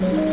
Assalamu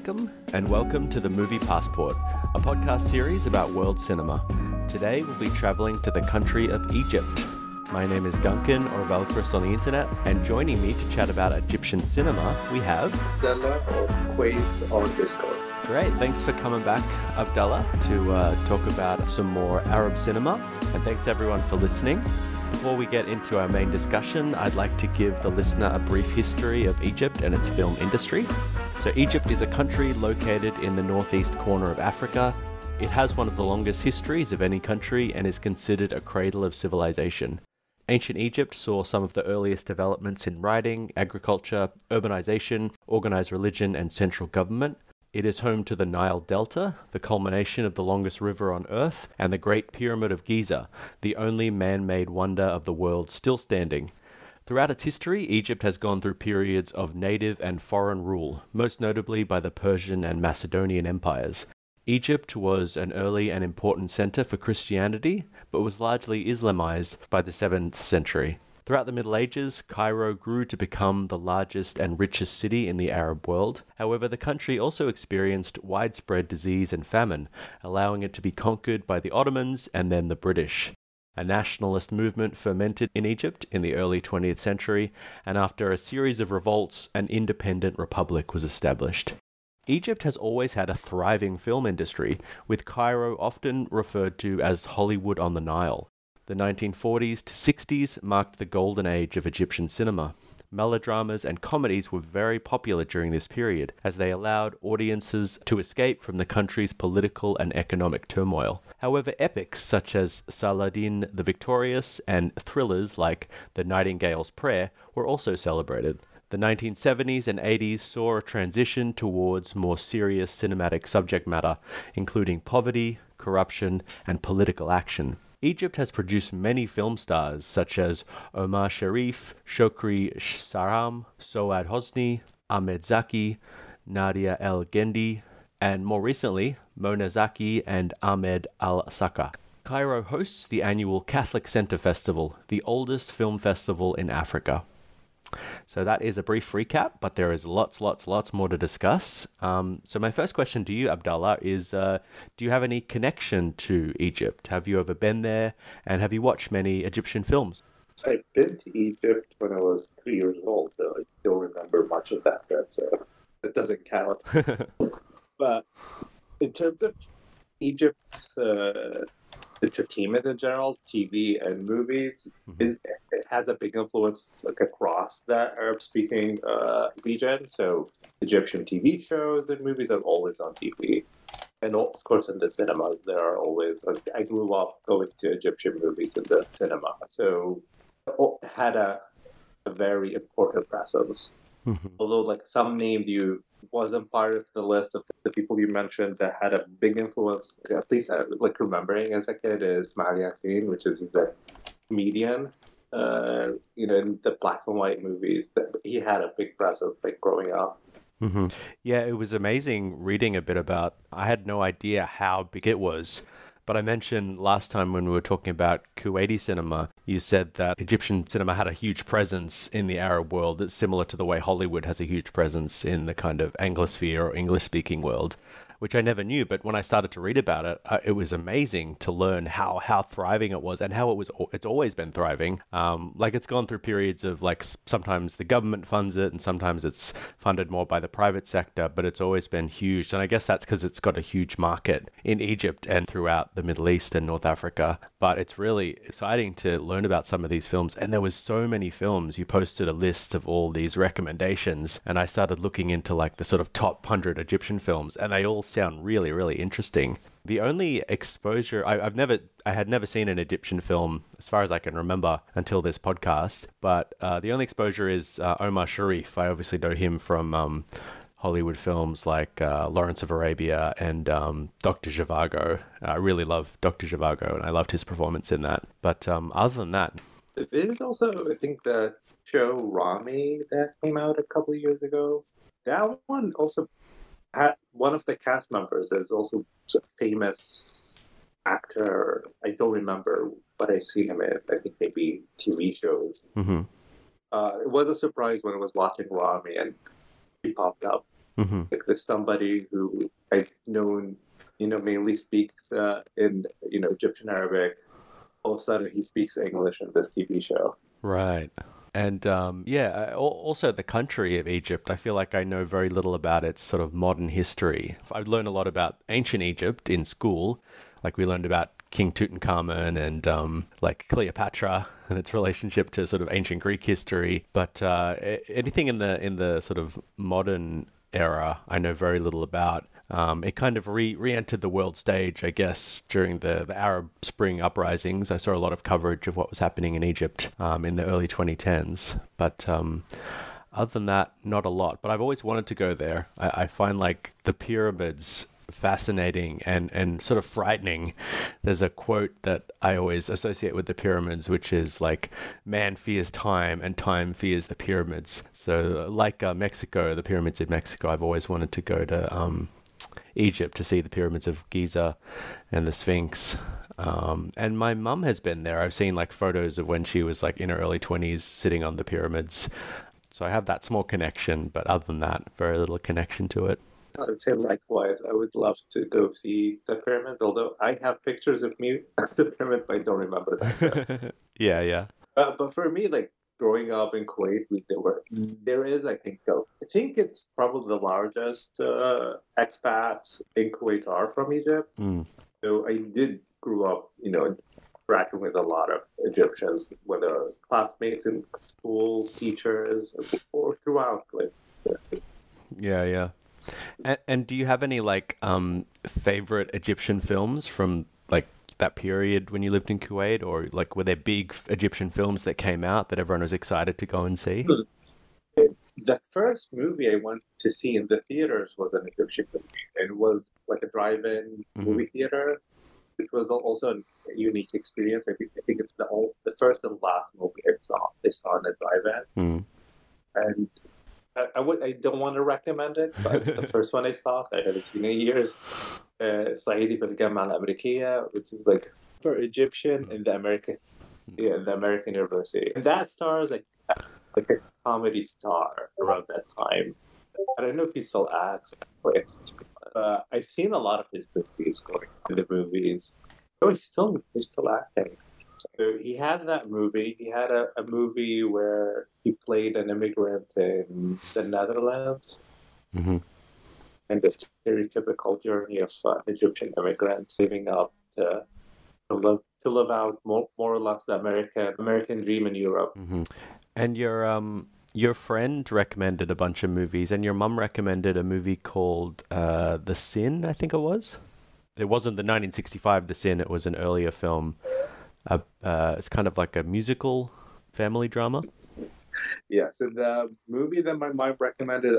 alaikum, and welcome to the Movie Passport, a podcast series about world cinema. Today we'll be traveling to the country of Egypt. My name is Duncan, or Valkyrist on the internet, and joining me to chat about Egyptian cinema, we have. Abdullah or Quaithe on Discord. Great, thanks for coming back, Abdullah, to uh, talk about some more Arab cinema, and thanks everyone for listening. Before we get into our main discussion, I'd like to give the listener a brief history of Egypt and its film industry. So, Egypt is a country located in the northeast corner of Africa. It has one of the longest histories of any country and is considered a cradle of civilization. Ancient Egypt saw some of the earliest developments in writing, agriculture, urbanization, organized religion, and central government. It is home to the Nile Delta, the culmination of the longest river on Earth, and the Great Pyramid of Giza, the only man made wonder of the world still standing. Throughout its history, Egypt has gone through periods of native and foreign rule, most notably by the Persian and Macedonian empires. Egypt was an early and important center for Christianity, but was largely Islamized by the 7th century. Throughout the Middle Ages, Cairo grew to become the largest and richest city in the Arab world. However, the country also experienced widespread disease and famine, allowing it to be conquered by the Ottomans and then the British. A nationalist movement fermented in Egypt in the early 20th century, and after a series of revolts, an independent republic was established. Egypt has always had a thriving film industry, with Cairo often referred to as Hollywood on the Nile. The 1940s to 60s marked the golden age of Egyptian cinema. Melodramas and comedies were very popular during this period, as they allowed audiences to escape from the country's political and economic turmoil. However, epics such as Saladin the Victorious and thrillers like The Nightingale's Prayer were also celebrated. The 1970s and 80s saw a transition towards more serious cinematic subject matter, including poverty, corruption, and political action. Egypt has produced many film stars such as Omar Sharif, Shokri Saram, Soad Hosni, Ahmed Zaki, Nadia El Gendi, and more recently, Mona Zaki and Ahmed Al Saka. Cairo hosts the annual Catholic Center Festival, the oldest film festival in Africa. So that is a brief recap, but there is lots, lots, lots more to discuss. Um, so my first question to you, Abdullah, is: uh, Do you have any connection to Egypt? Have you ever been there, and have you watched many Egyptian films? I've been to Egypt when I was three years old, though I don't remember much of that trip, so it doesn't count. but in terms of Egypt, uh, entertainment in general, TV and movies, mm-hmm. is it has a big influence like across that Arab-speaking uh, region. So Egyptian TV shows and movies are always on TV, and of course in the cinemas there are always. Like, I grew up going to Egyptian movies in the cinema, so it had a, a very important presence. Mm-hmm. Although, like some names you wasn't part of the list of the people you mentioned that had a big influence. At least, uh, like remembering as a kid, is Ismail Yassin, which is a comedian. Uh, you know, in the black and white movies, that he had a big presence like growing up. Mm-hmm. Yeah, it was amazing reading a bit about. I had no idea how big it was but I mentioned last time when we were talking about Kuwaiti cinema, you said that Egyptian cinema had a huge presence in the Arab world. It's similar to the way Hollywood has a huge presence in the kind of Anglosphere or English speaking world which I never knew. But when I started to read about it, uh, it was amazing to learn how how thriving it was and how it was. It's always been thriving. Um, like it's gone through periods of like sometimes the government funds it and sometimes it's funded more by the private sector, but it's always been huge. And I guess that's because it's got a huge market in Egypt and throughout the Middle East and North Africa. But it's really exciting to learn about some of these films. And there was so many films. You posted a list of all these recommendations, and I started looking into like the sort of top hundred Egyptian films, and they all sound really, really interesting. The only exposure I, have never, I had never seen an Egyptian film as far as I can remember until this podcast. But uh, the only exposure is uh, Omar Sharif. I obviously know him from um, Hollywood films like uh, Lawrence of Arabia and um, Doctor Zhivago. I really love Doctor Zhivago, and I loved his performance in that. But um, other than that, there's also I think the show Ramy that came out a couple of years ago. That one also one of the cast members is also a famous actor. I don't remember, but I've seen him in I think maybe TV shows. Mm-hmm. Uh, it was a surprise when I was watching Ramy and he popped up. Mm-hmm. Like there's somebody who I've known, you know, mainly speaks uh, in you know Egyptian Arabic. All of a sudden, he speaks English in this TV show. Right. And um, yeah, also the country of Egypt. I feel like I know very little about its sort of modern history. I've learned a lot about ancient Egypt in school, like we learned about King Tutankhamun and um, like Cleopatra and its relationship to sort of ancient Greek history. But uh, anything in the in the sort of modern era, I know very little about. Um, it kind of re entered the world stage, I guess, during the, the Arab Spring uprisings. I saw a lot of coverage of what was happening in Egypt um, in the early 2010s. But um, other than that, not a lot. But I've always wanted to go there. I, I find like the pyramids fascinating and, and sort of frightening. There's a quote that I always associate with the pyramids, which is like, man fears time and time fears the pyramids. So, like uh, Mexico, the pyramids in Mexico, I've always wanted to go to um, Egypt to see the pyramids of Giza and the Sphinx. Um, and my mum has been there. I've seen like photos of when she was like in her early 20s sitting on the pyramids. So I have that small connection, but other than that, very little connection to it. I would say likewise. I would love to go see the pyramids, although I have pictures of me at the pyramid, but I don't remember that. yeah, yeah. Uh, but for me, like growing up in Kuwait, we, there were there is, I think, a, I think it's probably the largest uh, expats in Kuwait are from Egypt. Mm. So I did grew up, you know, interacting with a lot of Egyptians, whether classmates in school, teachers, or throughout. Like, yeah, yeah. And, and do you have any like um favorite Egyptian films from like that period when you lived in Kuwait, or like were there big Egyptian films that came out that everyone was excited to go and see? The first movie I went to see in the theaters was an Egyptian movie. It was like a drive-in mm-hmm. movie theater. It was also a unique experience. I think, I think it's the old, the first and last movie I saw. I saw in a drive-in, mm. and I, I, would I don't want to recommend it, but it's the first one I saw. I haven't seen in years. Uh, Saidi fil Jama al which is like for Egyptian in the American, yeah, in the American University, and that stars like like a comedy star around that time. I don't know if he still acts, but uh, I've seen a lot of his movies going in the movies. Oh, he's still he's still acting. So he had that movie. He had a, a movie where he played an immigrant in the Netherlands. Mm-hmm. And the stereotypical journey of uh, Egyptian immigrants living up to, to live to live out more, more or less the American American dream in Europe. Mm-hmm. And your um your friend recommended a bunch of movies, and your mum recommended a movie called uh, The Sin, I think it was. It wasn't the 1965 The Sin; it was an earlier film uh, uh, it's kind of like a musical family drama. Yeah, so the movie that my mom recommended,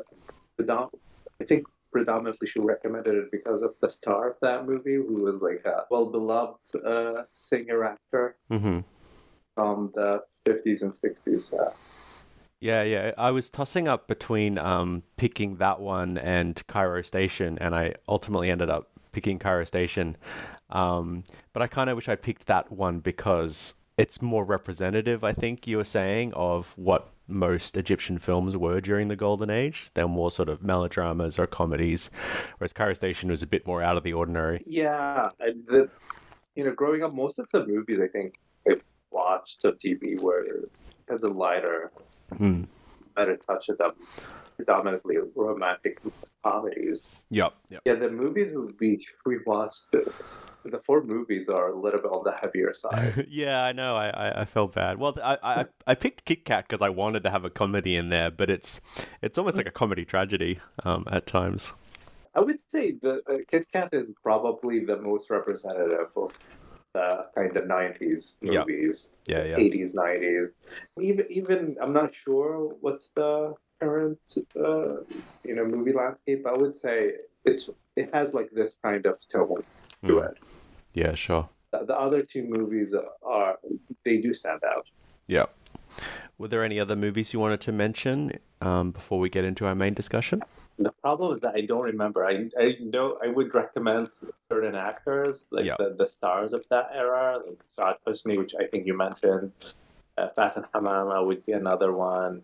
I think predominantly she recommended it because of the star of that movie, who was like a well beloved uh, singer actor mm-hmm. from the 50s and 60s. Uh. Yeah, yeah. I was tossing up between um, picking that one and Cairo Station, and I ultimately ended up picking Cairo Station. Um, but I kind of wish I picked that one because it's more representative, I think you were saying, of what most Egyptian films were during the Golden Age. They're more sort of melodramas or comedies, whereas Cairo Station was a bit more out of the ordinary. Yeah, the, you know, growing up, most of the movies I think I watched on TV were has a lighter, mm. Better touch of them predominantly romantic comedies. Yep. yep. Yeah, the movies we we watched the four movies are a little bit on the heavier side. yeah, I know. I, I, I, felt bad. Well, I, I, I picked Kit Kat because I wanted to have a comedy in there, but it's it's almost like a comedy tragedy um, at times. I would say the uh, Kit Kat is probably the most representative of the kind of 90s movies, Yeah, yeah. 80s, 90s. Even, even I'm not sure what's the current, uh, you know, movie landscape. I would say it's it has like this kind of tone to Mm. it. Yeah, sure. The, the other two movies are they do stand out. Yeah. Were there any other movies you wanted to mention um, before we get into our main discussion? The problem is that I don't remember. I, I know I would recommend certain actors, like Yeah. the, the stars of that era, like Soad Hosni, which I think you mentioned. Uh, Faten Hamama would be another one.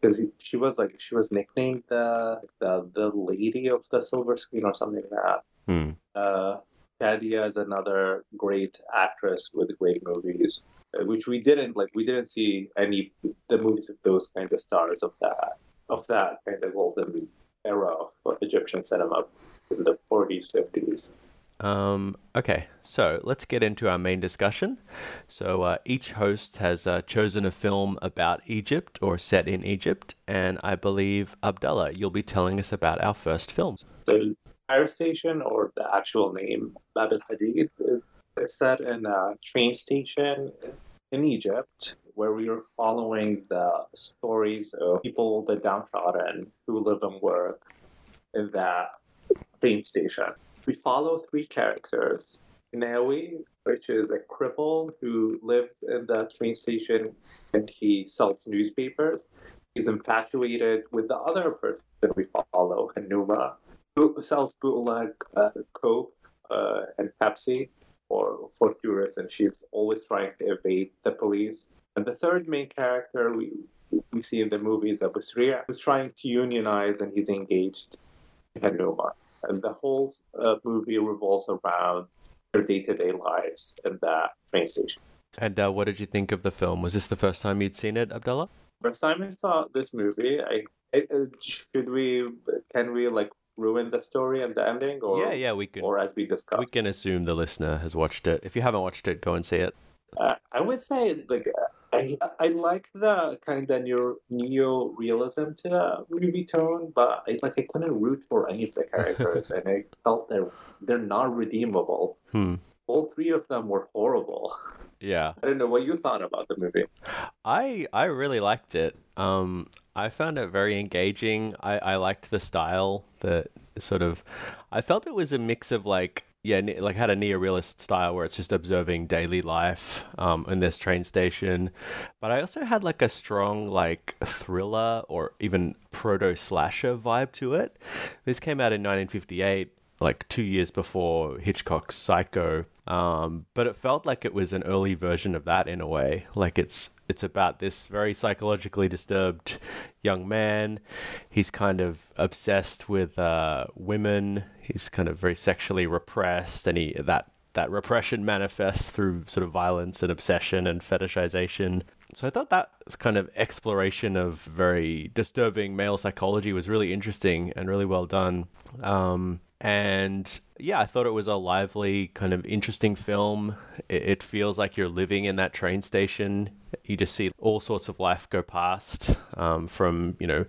Because she was like she was nicknamed the, the the lady of the silver screen or something like that. Hmm. Uh, Shadia is another great actress with great movies, uh, which we didn't like. We didn't see any the movies of those kind of stars of that of that kind of golden era of Egyptian cinema in the forties, fifties. Um, okay, so let's get into our main discussion. So uh, each host has uh, chosen a film about Egypt or set in Egypt, and I believe Abdullah, you'll be telling us about our first film. So Cairo Station, or the actual name Bab al Hadid, is set in a train station in Egypt, where we are following the stories of people, the downtrodden, who live and work in that train station. We follow three characters. Nawi, which is a cripple who lived in the train station and he sells newspapers. He's infatuated with the other person that we follow, Hanuma, who sells bootleg uh, Coke uh, and Pepsi for, for tourists, and she's always trying to evade the police. And the third main character we we see in the movie is Abu Sriya, who's trying to unionize, and he's engaged in Hanuma. And the whole uh, movie revolves around their day-to-day lives in that train station. And uh, what did you think of the film? Was this the first time you'd seen it, Abdullah? First time I saw this movie, I, I uh, should we can we like ruin the story and the ending, or yeah, yeah, we can. or as we discussed? We can assume the listener has watched it. If you haven't watched it, go and see it. Uh, I would say like I I like the kind of neo neo realism to the movie tone, but I like I couldn't root for any of the characters, and I felt they're they're not redeemable. Hmm. All three of them were horrible. Yeah. I don't know what you thought about the movie. I I really liked it. Um, I found it very engaging. I, I liked the style, the sort of. I felt it was a mix of like yeah, like had a neorealist style where it's just observing daily life um, in this train station, but I also had like a strong like thriller or even proto slasher vibe to it. This came out in 1958 like two years before Hitchcock's Psycho. Um, but it felt like it was an early version of that in a way. Like it's it's about this very psychologically disturbed young man. He's kind of obsessed with uh, women. He's kind of very sexually repressed, and he that that repression manifests through sort of violence and obsession and fetishization. So I thought that kind of exploration of very disturbing male psychology was really interesting and really well done. Um, and yeah, I thought it was a lively, kind of interesting film. It, it feels like you're living in that train station. You just see all sorts of life go past, um, from you know,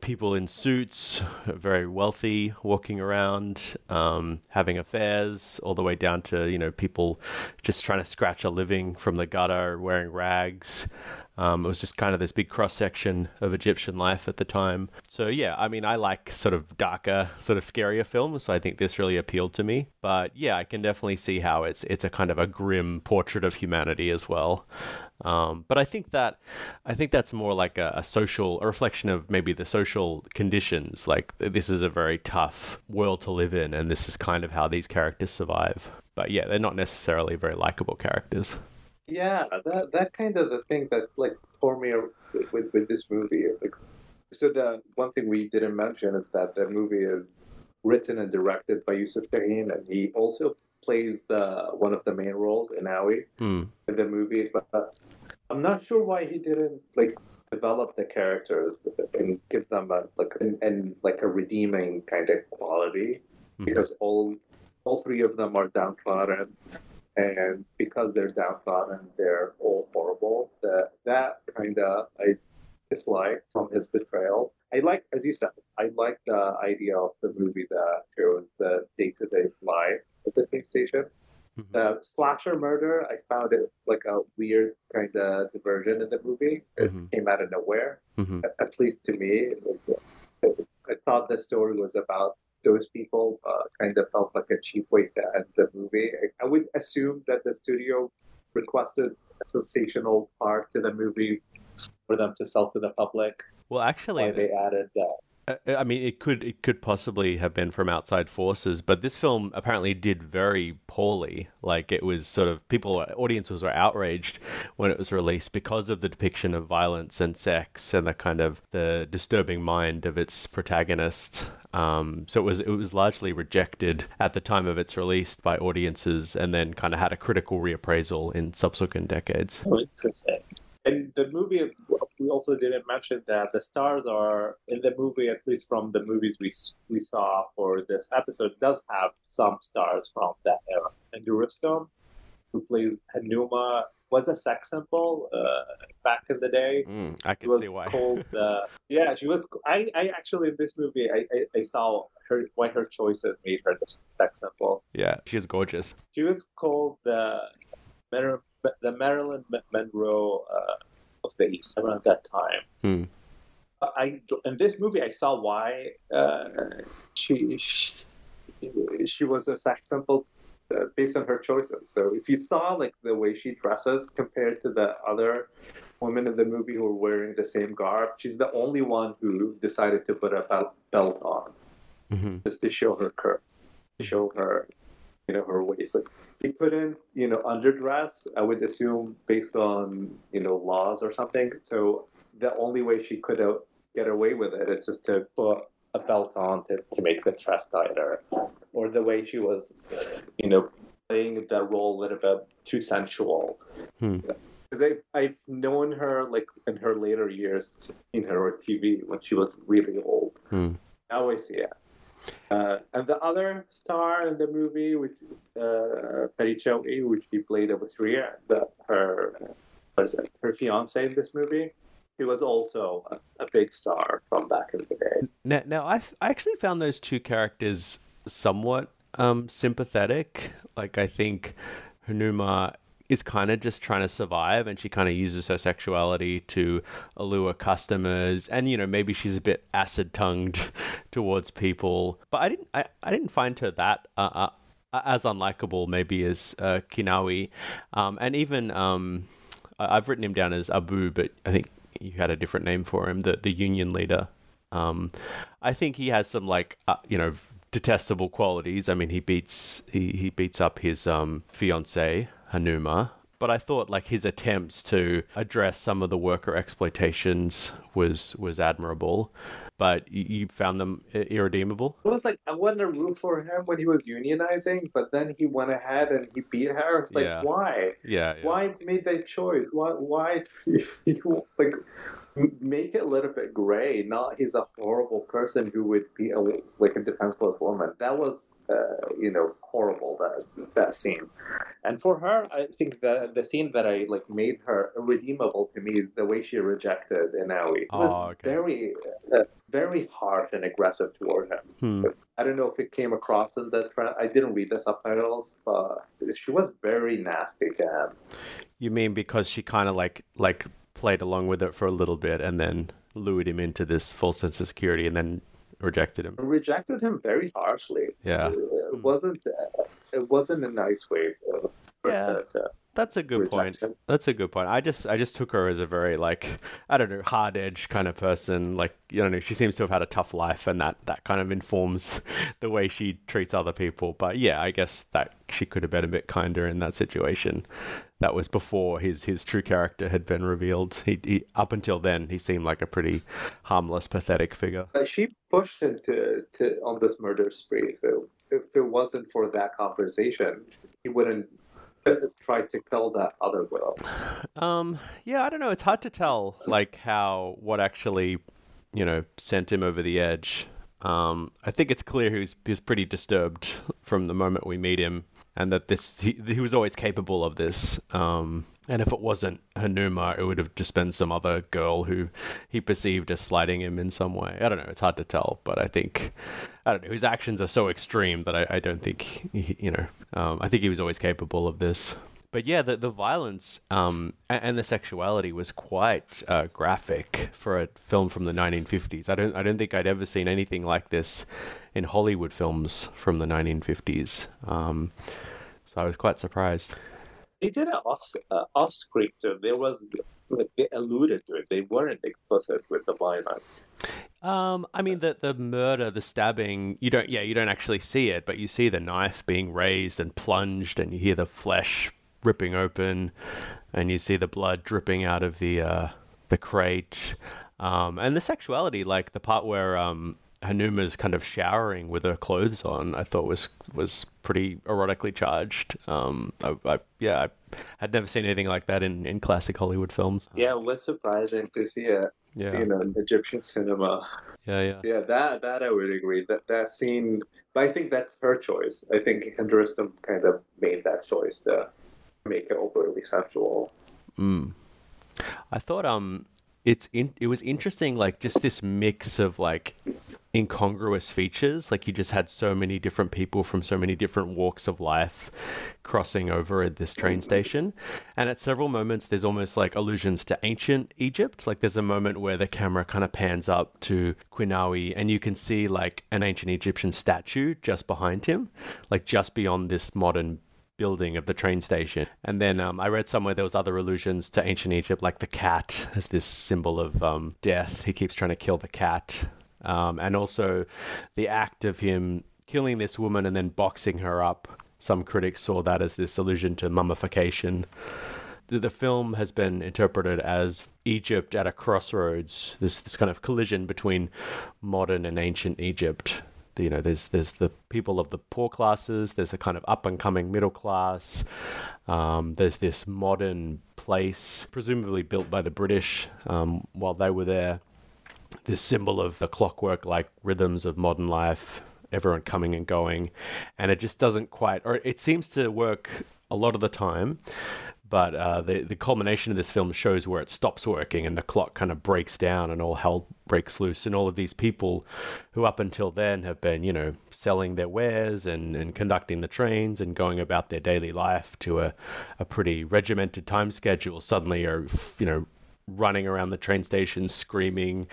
people in suits, very wealthy, walking around, um, having affairs, all the way down to you know people just trying to scratch a living from the gutter, wearing rags. Um, it was just kind of this big cross section of Egyptian life at the time. So yeah, I mean, I like sort of darker, sort of scarier films. So I think this really appealed to me. But yeah, I can definitely see how it's it's a kind of a grim portrait of humanity as well. Um, but I think that I think that's more like a, a social a reflection of maybe the social conditions. Like this is a very tough world to live in, and this is kind of how these characters survive. But yeah, they're not necessarily very likable characters. Yeah, that that kind of the thing that like tore me with, with with this movie. Like, so the one thing we didn't mention is that the movie is written and directed by Yusuf Shaheen, and he also plays the one of the main roles in Aoi Hmm. in the movie. But I'm not sure why he didn't like develop the characters and give them a like and, and like a redeeming kind of quality Mhm. because all all three of them are downtrodden and because they're downtrodden they're all horrible that that kind of i dislike from his betrayal. I like, as you said, I like the idea of the movie that shows the day-to-day life at the police station. Mhm. The slasher murder, I found it like a weird kind of diversion in the movie. It Mhm. came out of nowhere, Mhm. at- at least to me. Like, I thought the story was about those people. Uh, kind of felt like a cheap way to end the movie. I, I would assume that the studio requested a sensational part to the movie for them to sell to the public. Well, actually, they added that. I mean, it could it could possibly have been from outside forces, but this film apparently did very poorly. Like it was sort of people, audiences were outraged when it was released because of the depiction of violence and sex and the kind of the disturbing mind of its protagonist. Um, so it was it was largely rejected at the time of its release by audiences, and then kind of had a critical reappraisal in subsequent decades. And the movie, we also didn't mention that the stars are in the movie, at least from the movies we we saw for this episode, does have some stars from that era. Hind Rostom, who plays Hanuma, was a sex symbol uh, back in the day. Mm, I can see why. called. Uh, yeah, she was. I, I actually in this movie, I, I, I saw her why her choices made her the sex symbol. yeah, she was gorgeous. She was called the Mar- the Marilyn Monroe uh, of the East around that time. Hmm. I in this movie I saw why uh, she, she she was a sex symbol uh, based on her choices. So if you saw like the way she dresses compared to the other women in the movie who were wearing the same garb, she's the only one who decided to put a belt, belt on hmm just to show her curve, to show her, you know, her waist. Like he in, you know, underdress. I would assume based on you know laws or something. So the only way she could uh, get away with it is just to put a belt on to, to make the dress tighter, or the way she was, you know, playing that role a little bit too sensual. Hmm. Because I, I've known her like in her later years, seen her on TV when she was really old. Hmm. Now I see it. Uh, and the other star in the movie, which uh, Betty which she played over three years, her her fiance in this movie, he was also a, a big star from back in the day. Now, now I, I actually found those two characters somewhat um, sympathetic. Like, I think Hanuma is kind of just trying to survive and she kind of uses her sexuality to allure customers and you know maybe she's a bit acid tongued towards people. But i didn't i, I didn't find her that uh, uh, as unlikable maybe as uh, kinawi. Um, and even um, i've written him down as abu but i think you had a different name for him the, the union leader. Um, I think he has some like uh, you know detestable qualities. I mean, he beats he, he beats up his um fiance Hanuma. But I thought like his attempts to address some of the worker exploitations was was admirable. But you, found them irredeemable. It was like I wanted to root for him when he was unionizing, but then he went ahead and he beat her. Like Yeah. why? Yeah. yeah. Why made that choice? Why? Why? You, like make it a little bit gray. Not he's a horrible person who would be a, like a defenseless woman. That was, uh, you know, horrible. That that scene. And for her, I think the the scene that I like made her redeemable to me is the way she rejected Inawi. It was Oh, okay. very, uh, very harsh and aggressive toward him. Hmm. I don't know if it came across in the. I didn't read the subtitles, but she was very nasty to him. You mean because she kind of like like played along with it for a little bit and then lured him into this false sense of security and then rejected him. rejected him very harshly. Yeah. It wasn't. Uh, it wasn't a nice way. for Yeah. her to That's a good reject point. That's a good point. I just I just took her as a very like I don't know hard edge kind of person. Like you know she seems to have had a tough life, and that that kind of informs the way she treats other people. But yeah, I guess that she could have been a bit kinder in that situation. That was before his his true character had been revealed. He, he up until then he seemed like a pretty harmless, pathetic figure. But she pushed him to, to on this murder spree. So if it wasn't for that conversation, he wouldn't uh, try to kill that other girl. Um, yeah, I don't know. It's hard to tell, like how what actually, you know, sent him over the edge. Um, I think it's clear he's he's pretty disturbed from the moment we meet him, and that this he, he was always capable of this. Um, And if it wasn't Hanuma, it would have just been some other girl who he perceived as slighting him in some way. I don't know. It's hard to tell, but I think, I don't know. His actions are so extreme that I, I don't think, he, you know, um, I think he was always capable of this. But yeah, the, the violence um, and, the sexuality was quite uh, graphic for a film from the 1950s. I don't, I don't think I'd ever seen anything like this in Hollywood films from the 1950s. Um, so I was quite surprised. They did it off uh, off so there was like they alluded to it. They weren't explicit with the violence. Um, I mean the the murder, the stabbing, you don't yeah, you don't actually see it, but you see the knife being raised and plunged and you hear the flesh ripping open and you see the blood dripping out of the uh, the crate. Um, and the sexuality, like the part where um, Hanuma's kind of showering with her clothes on, I thought was was pretty erotically charged. Um, I, I, yeah, I had never seen anything like that in, in classic Hollywood films. Yeah, it was surprising to see it. Yeah, you know, in Egyptian cinema. Yeah, yeah, yeah. That that I would agree. That that scene, but I think that's her choice. I think Hind Rostom kind of made that choice to make it overly sexual. Mm. I thought um it's in, it was interesting like just this mix of like incongruous features. Like you just had so many different people from so many different walks of life crossing over at this train station. And at several moments there's almost like allusions to ancient egypt. Like there's a moment where the camera kind of pans up to quinawi and you can see like an ancient egyptian statue just behind him like just beyond this modern building of the train station. And then um, I read somewhere there was other allusions to ancient Egypt, like the cat as this symbol of um, death. He keeps trying to kill the cat, um, and also the act of him killing this woman and then boxing her up. Some critics saw that as this allusion to mummification. The, the film has been interpreted as Egypt at a crossroads, this, this kind of collision between modern and ancient Egypt you know, there's there's the people of the poor classes. There's a kind of up and coming middle class. Um, there's this modern place, presumably built by the British um, while they were there. This symbol of the clockwork like rhythms of modern life, everyone coming and going, and it just doesn't quite, or it seems to work a lot of the time, but uh, the the culmination of this film shows where it stops working and the clock kind of breaks down and all hell breaks loose. And all of these people who up until then have been you know selling their wares and, and conducting the trains and going about their daily life to a, a pretty regimented time schedule suddenly are you know running around the train station screaming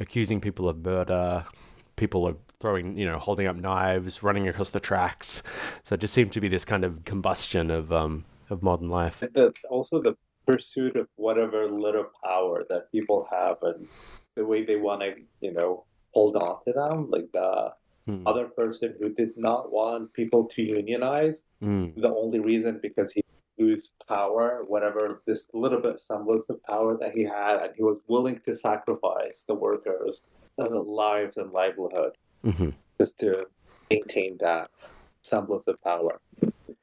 accusing people of murder people are throwing, you know, holding up knives, running across the tracks. So it just seemed to be this kind of combustion of um, of modern life. And also the pursuit of whatever little power that people have and the way they want to, you know, hold on to them. Like the hmm. other person who did not want people to unionize, hmm. the only reason because he lose power, whatever this little bit semblance of power that he had, and he was willing to sacrifice the workers' lives and livelihood mm-hmm. just to maintain that semblance of power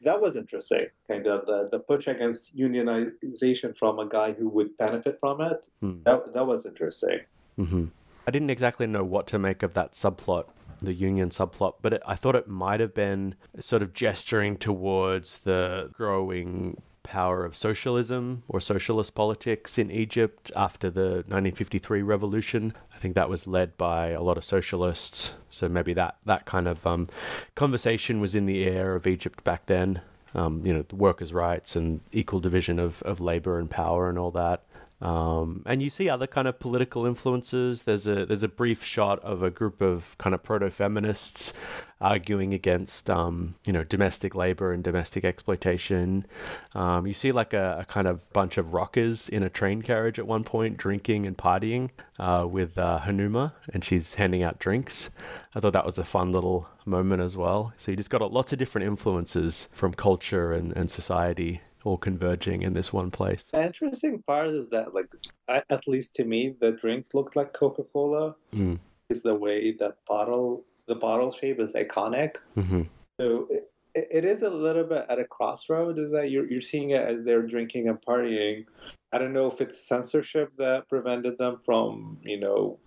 that was interesting. Kind of the, the push against unionization from a guy who would benefit from it. Mm. That, that was interesting. Mm-hmm. I didn't exactly know what to make of that subplot, the union subplot, but it, I thought it might have been sort of gesturing towards the growing power of socialism or socialist politics in Egypt after the 1953 revolution. I think that was led by a lot of socialists. So maybe that, that kind of um, conversation was in the air of Egypt back then. Um, you know, the workers' rights and equal division of, of labor and power and all that. Um, and you see other kind of political influences. There's a there's a brief shot of a group of kind of proto feminists arguing against um, you know domestic labor and domestic exploitation. Um, you see like a, a, kind of bunch of rockers in a train carriage at one point, drinking and partying uh, with uh, Hanuma, and she's handing out drinks. I thought that was a fun little moment as well. So you just got lots of different influences from culture and, and society all converging in this one place. The interesting part is that, like, I, at least to me, the drinks looked like Coca Cola. Mm. Is the way that bottle, the bottle shape is iconic. Mm-hmm. So it, it is a little bit at a crossroad. Is that you're you're seeing it as they're drinking and partying. I don't know if it's censorship that prevented them from, you know,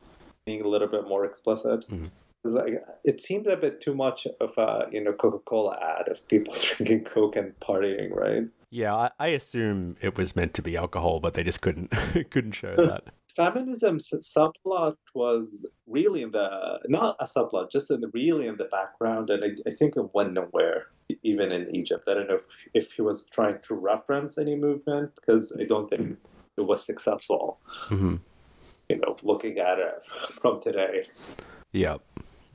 being a little bit more explicit. Mm-hmm like it seems a bit too much of a you know Coca Cola ad of people drinking Coke and partying, right? Yeah, I, I assume it was meant to be alcohol, but they just couldn't couldn't show that. Feminism subplot was really in the not a subplot, just in the, really in the background, and I, I think it went nowhere even in Egypt. I don't know if, if he was trying to reference any movement because I don't think it was successful. Mm-hmm. You know, looking at it from today. Yeah.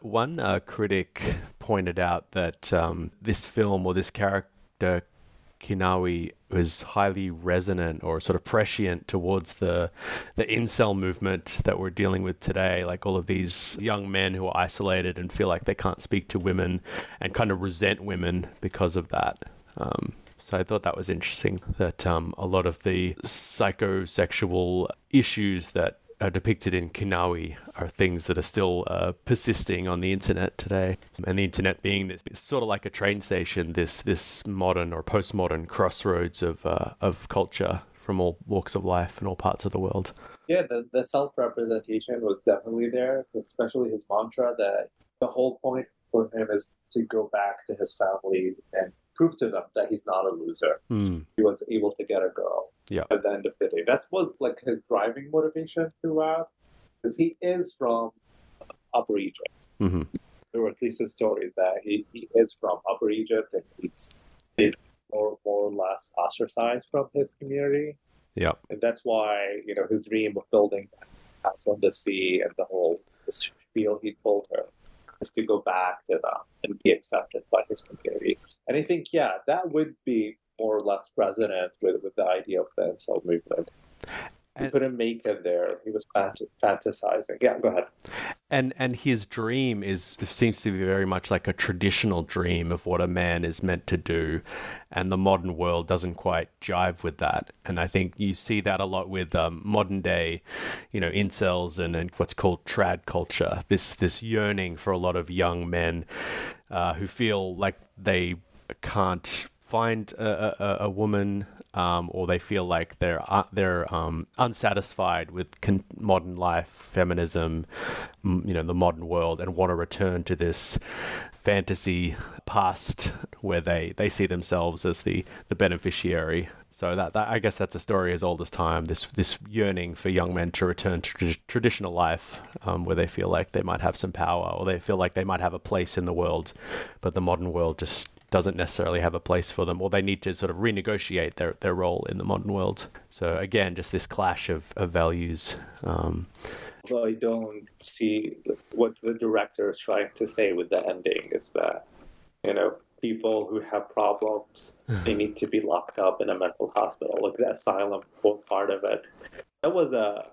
One uh, critic pointed out that um, this film or this character Kinawi was highly resonant or sort of prescient towards the the incel movement that we're dealing with today. Like all of these young men who are isolated and feel like they can't speak to women and kind of resent women because of that. Um, so I thought that was interesting that um, a lot of the psychosexual issues that are depicted in Kinawi are things that are still uh, persisting on the internet today. And the internet being this sort of like a train station, this this modern or postmodern crossroads of uh, of culture from all walks of life and all parts of the world. Yeah, the, the self representation was definitely there, especially his mantra that the whole point for him is to go back to his family and prove to them that he's not a loser. Mm. He was able to get a girl. Yeah. At the end of the day, that was like his driving motivation throughout, because he is from Upper Egypt. Mm-hmm. There were at least his stories that he, he is from Upper Egypt and he's been more more or less ostracized from his community. Yeah. And that's why you know his dream of building house on the sea and the whole spiel he told her is to go back to them and be accepted by his community. And I think, yeah, that would be more or less resonant with, with the idea of the incel movement. He and, couldn't make it there. He was fant- fantasizing. Yeah, go ahead. And and his dream is seems to be very much like a traditional dream of what a man is meant to do, and the modern world doesn't quite jive with that. And I think you see that a lot with um, modern day, you know, incels and, and what's called trad culture. This this yearning for a lot of young men uh, who feel like they can't find a, a, a woman um, or they feel like they're uh, they're um, unsatisfied with con- modern life, feminism, m- you know, the modern world, and want to return to this fantasy past where they, they see themselves as the, the beneficiary. So that, that I guess that's a story as old as time. This this yearning for young men to return to tra- traditional life, um, where they feel like they might have some power, or they feel like they might have a place in the world, but the modern world just doesn't necessarily have a place for them, or they need to sort of renegotiate their, their role in the modern world. So again, just this clash of, of values. Um, well, I don't see what the director is trying to say with the ending is that, you know, people who have problems, they need to be locked up in a mental hospital, like the asylum part of it. That was a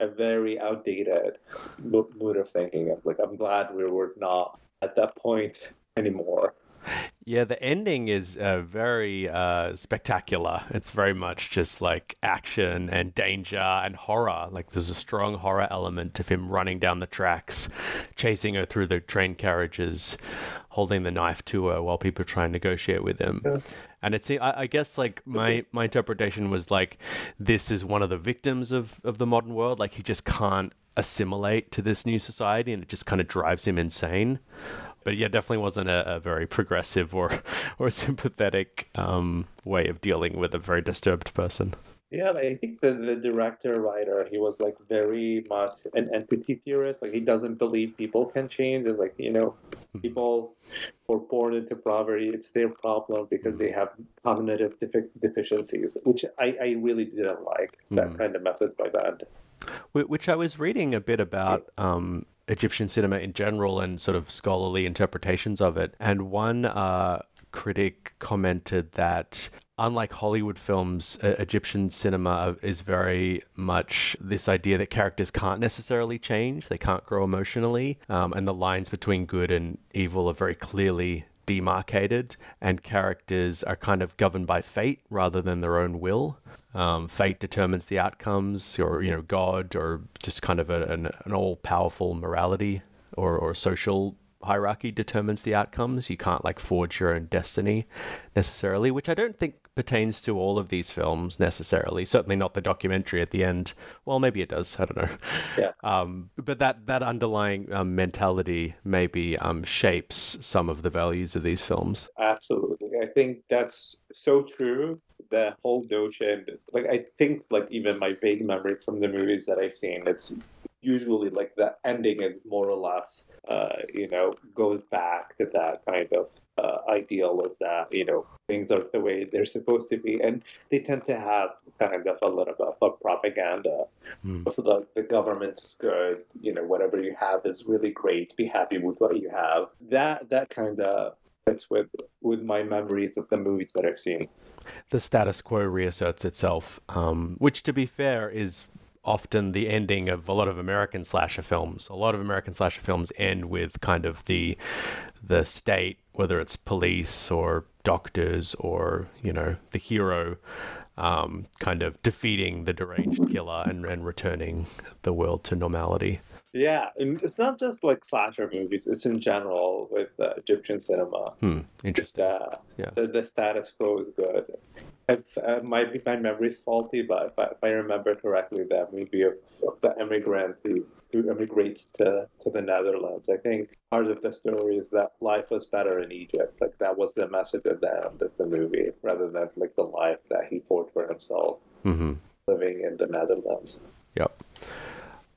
a very outdated mood of thinking. Like, I'm glad we were not at that point anymore. Yeah, the ending is uh, very uh, spectacular. It's very much just like action and danger and horror. Like there's a strong horror element of him running down the tracks, chasing her through the train carriages, holding the knife to her while people try and negotiate with him. Yeah. And it's, I, I guess, like my my interpretation was like, this is one of the victims of of the modern world. Like he just can't assimilate to this new society, and it just kind of drives him insane but yeah, definitely wasn't a, a very progressive or or sympathetic um, way of dealing with a very disturbed person. Yeah, I think the, the director writer he was like very much an empathy theorist. Like he doesn't believe people can change, and like you know, hmm. people were born into poverty. It's their problem because they have cognitive deficiencies, which I, I really didn't like that mm. kind of method by that. Which I was reading a bit about um, Egyptian cinema in general and sort of scholarly interpretations of it. And one uh, critic commented that unlike Hollywood films, uh, Egyptian cinema is very much this idea that characters can't necessarily change, they can't grow emotionally, um, and the lines between good and evil are very clearly demarcated, and characters are kind of governed by fate rather than their own will. Um, fate determines the outcomes, or you know, God, or just kind of a, an, an all-powerful morality or, or social hierarchy determines the outcomes. You can't like forge your own destiny necessarily, which I don't think pertains to all of these films necessarily. Certainly not the documentary at the end. Well, maybe it does. I don't know. Yeah. Um, but that that underlying um, mentality maybe um, shapes some of the values of these films. Absolutely, I think that's so true. the whole notion, like I think, like even my vague memory from the movies that I've seen, it's usually like the ending is more or less, uh, you know, goes back to that kind of uh, ideal is that you know things are the way they're supposed to be, and they tend to have kind of a little bit of propaganda. Mm. Of the, the government's good, you know, whatever you have is really great. Be happy with what you have. That that kind of fits with with my memories of the movies that I've seen. The status quo reasserts itself, um, which, to be fair, is often the ending of a lot of American slasher films. A lot of American slasher films end with kind of the the state, whether it's police or doctors or you know the hero, um, kind of defeating the deranged killer and, and returning the world to normality. Yeah, and it's not just like slasher movies; it's in general with uh, Egyptian cinema. Hmm, interesting. Uh, yeah, the, the, status quo is good. If uh, my my memory's faulty, but if I, if I remember correctly, that movie of, of the immigrant who who immigrates to, to the Netherlands. I think part of the story is that life was better in Egypt. Like that was the message at the end of the movie, rather than like the life that he fought for himself, mm-hmm. living in the Netherlands. Yep.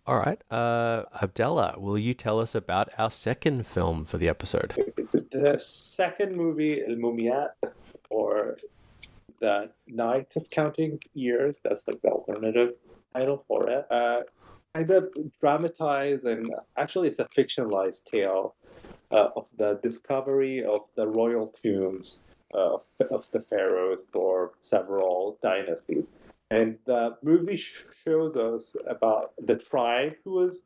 All right. Uh, Abdullah, will you tell us about our second film for the episode? Is it the second movie, El Mumiat, or The Night of Counting Years, that's like the alternative title for it. Uh, kind of dramatized and actually it's a fictionalized tale uh, of the discovery of the royal tombs uh, of the pharaohs for several dynasties. And the movie shows us about the tribe who was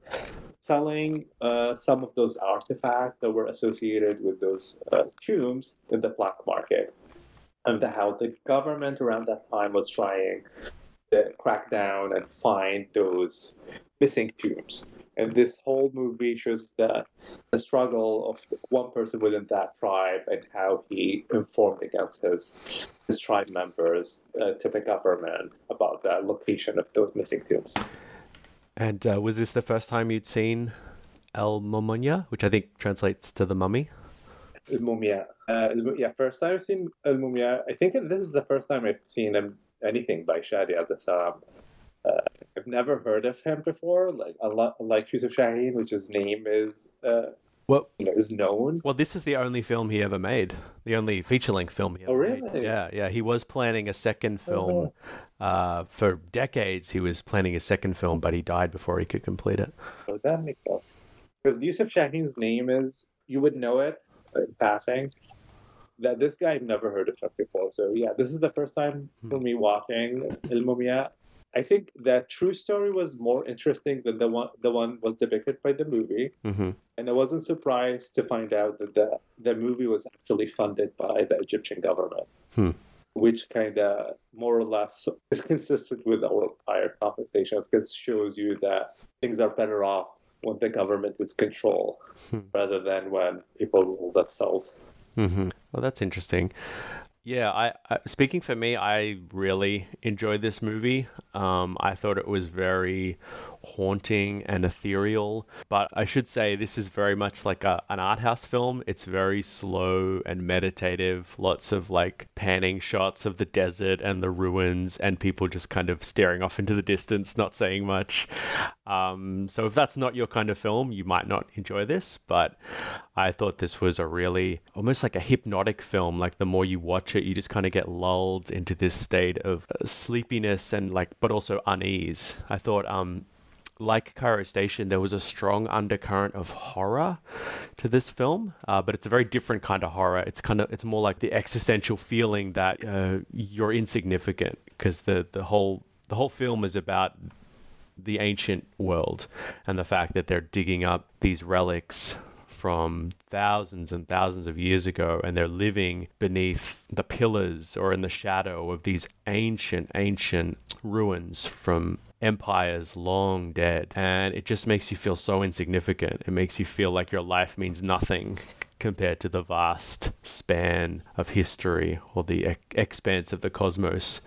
selling uh, some of those artifacts that were associated with those uh, tombs in the black market, and how the government around that time was trying to crack down and find those missing tombs. And this whole movie shows the, the struggle of one person within that tribe and how he informed against his, his tribe members uh, to the government about the location of those missing tombs. And uh, was this the first time you'd seen El Mumia, which I think translates to the mummy? Mumia. Uh, yeah, first time I've seen Al Mumia. I think this is the first time I've seen him, anything by Shadi Abdel Salam. Uh, I've never heard of him before, like like Yusuf Shaheen, which his name is uh, well, you know, is known. Well, this is the only film he ever made, the only feature length film he ever oh, really? made. Yeah, yeah. He was planning a second film oh. uh, for decades. He was planning a second film, but he died before he could complete it. Oh, that makes sense. Because Yusuf Shaheen's name is, you would know it in passing. That this guy I've never heard of before. So yeah, this is the first time for hmm. me watching Il Mumia I think that true story was more interesting than the one the one was depicted by the movie, mm-hmm. and I wasn't surprised to find out that the the movie was actually funded by the Egyptian government, hmm. which kind of more or less is consistent with our prior conversation because shows you that things are better off when the government is control hmm. rather than when people rule themselves. Mm-hmm. Well, that's interesting. Yeah, I, I, speaking for me, I really enjoyed this movie. Um, I thought it was very haunting and ethereal. But I should say this is very much like a, an art house film. It's very slow and meditative. Lots of like panning shots of the desert and the ruins, and people just kind of staring off into the distance, not saying much. Um, so if that's not your kind of film, you might not enjoy this. But I thought this was a really almost like a hypnotic film. Like the more you watch it, you just kind of get lulled into this state of uh, sleepiness and like, but also unease. I thought um like Cairo Station, there was a strong undercurrent of horror to this film, uh, but it's a very different kind of horror. It's kind of it's more like the existential feeling that uh, you're insignificant because the the whole the whole film is about the ancient world and the fact that they're digging up these relics from thousands and thousands of years ago, and they're living beneath the pillars or in the shadow of these ancient, ancient ruins from empires long dead. And it just makes you feel so insignificant. It makes you feel like your life means nothing compared to the vast span of history or the ex- expanse of the cosmos.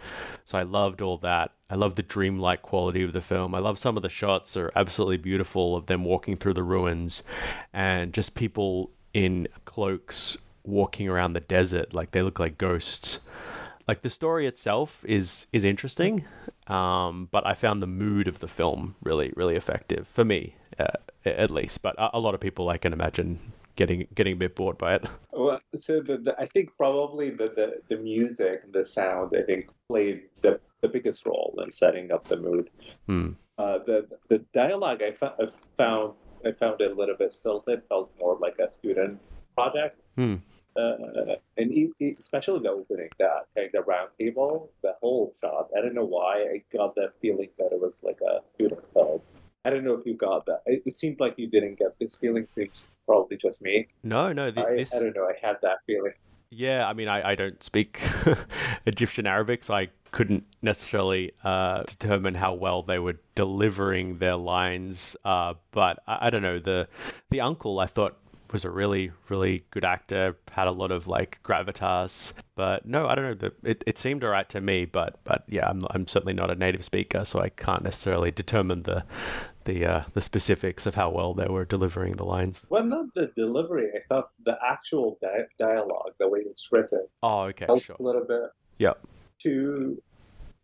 So I loved all that. I love the dreamlike quality of the film. I love some of the shots are absolutely beautiful of them walking through the ruins and just people in cloaks walking around the desert like they look like ghosts. like the story itself is is interesting, um, but I found the mood of the film really really effective for me, uh, at least. But a, a lot of people I can imagine getting getting a bit bored by it. Well, so the, the, I think probably the, the, the music, the sound, I think played the, the biggest role in setting up the mood. Hmm. Uh, the the dialogue I, fo- I found I found it a little bit stilted. Felt more like a student project. Hmm. Uh, and especially the opening, that like the round table, the whole shot. I don't know why I got that feeling that it was like a student film. I don't know if you got that. It, it seemed like you didn't get this feeling. Seems probably just me. No, no, th- I, this. I don't know. I had that feeling. Yeah, I mean, I, I don't speak Egyptian Arabic, so I couldn't necessarily uh, determine how well they were delivering their lines. Uh, but I, I don't know the the uncle. I thought was a really really good actor. Had a lot of like gravitas. But no, I don't know. but It, it seemed alright to me. But but yeah, I'm I'm certainly not a native speaker, so I can't necessarily determine the the uh, the specifics of how well they were delivering the lines. Well, not the delivery. I thought the actual di- dialogue, the way it's written, Oh, okay, helped sure. a little bit. Yep. To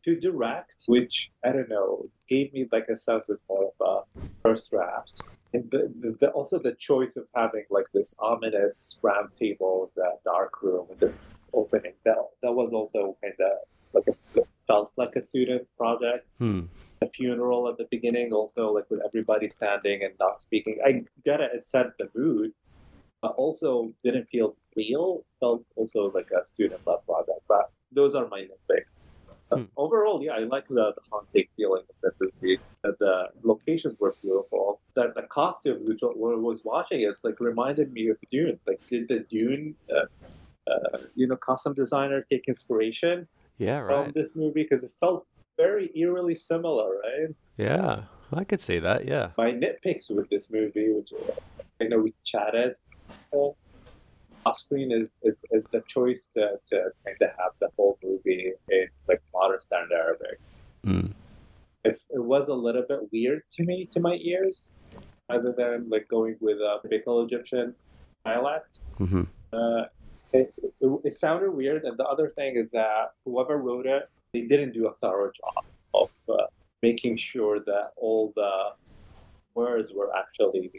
to direct, which I don't know, gave me like a sense as more of a first draft. And the, the, also the choice of having like this ominous round table, the dark room, and the opening that that was also kind of like a, felt like a student project. Hmm. The funeral at the beginning, also like with everybody standing and not speaking. I get it; it set the mood, but also didn't feel real. Felt also like a student-led project. But those are my nitpicks. Hmm. Overall, yeah, I like the, the haunting feeling of the movie. Uh, The locations were beautiful. The, the costume, which I was watching, is like reminded me of Dune. Like, did the Dune, uh, uh, you know, costume designer take inspiration Yeah, from this movie? Because it felt very eerily similar, right? Yeah, I could see that. Yeah. My nitpicks with this movie, which uh, I know we chatted uh, off screen, is, is, is the choice to, to kind of have the whole movie in like modern standard Arabic. Mm. it, it was a little bit weird to me to my ears rather than like going with a typical egyptian dialect hmm uh, it, it, it sounded weird and the other thing is that whoever wrote it they didn't do a thorough job of uh, making sure that all the words were actually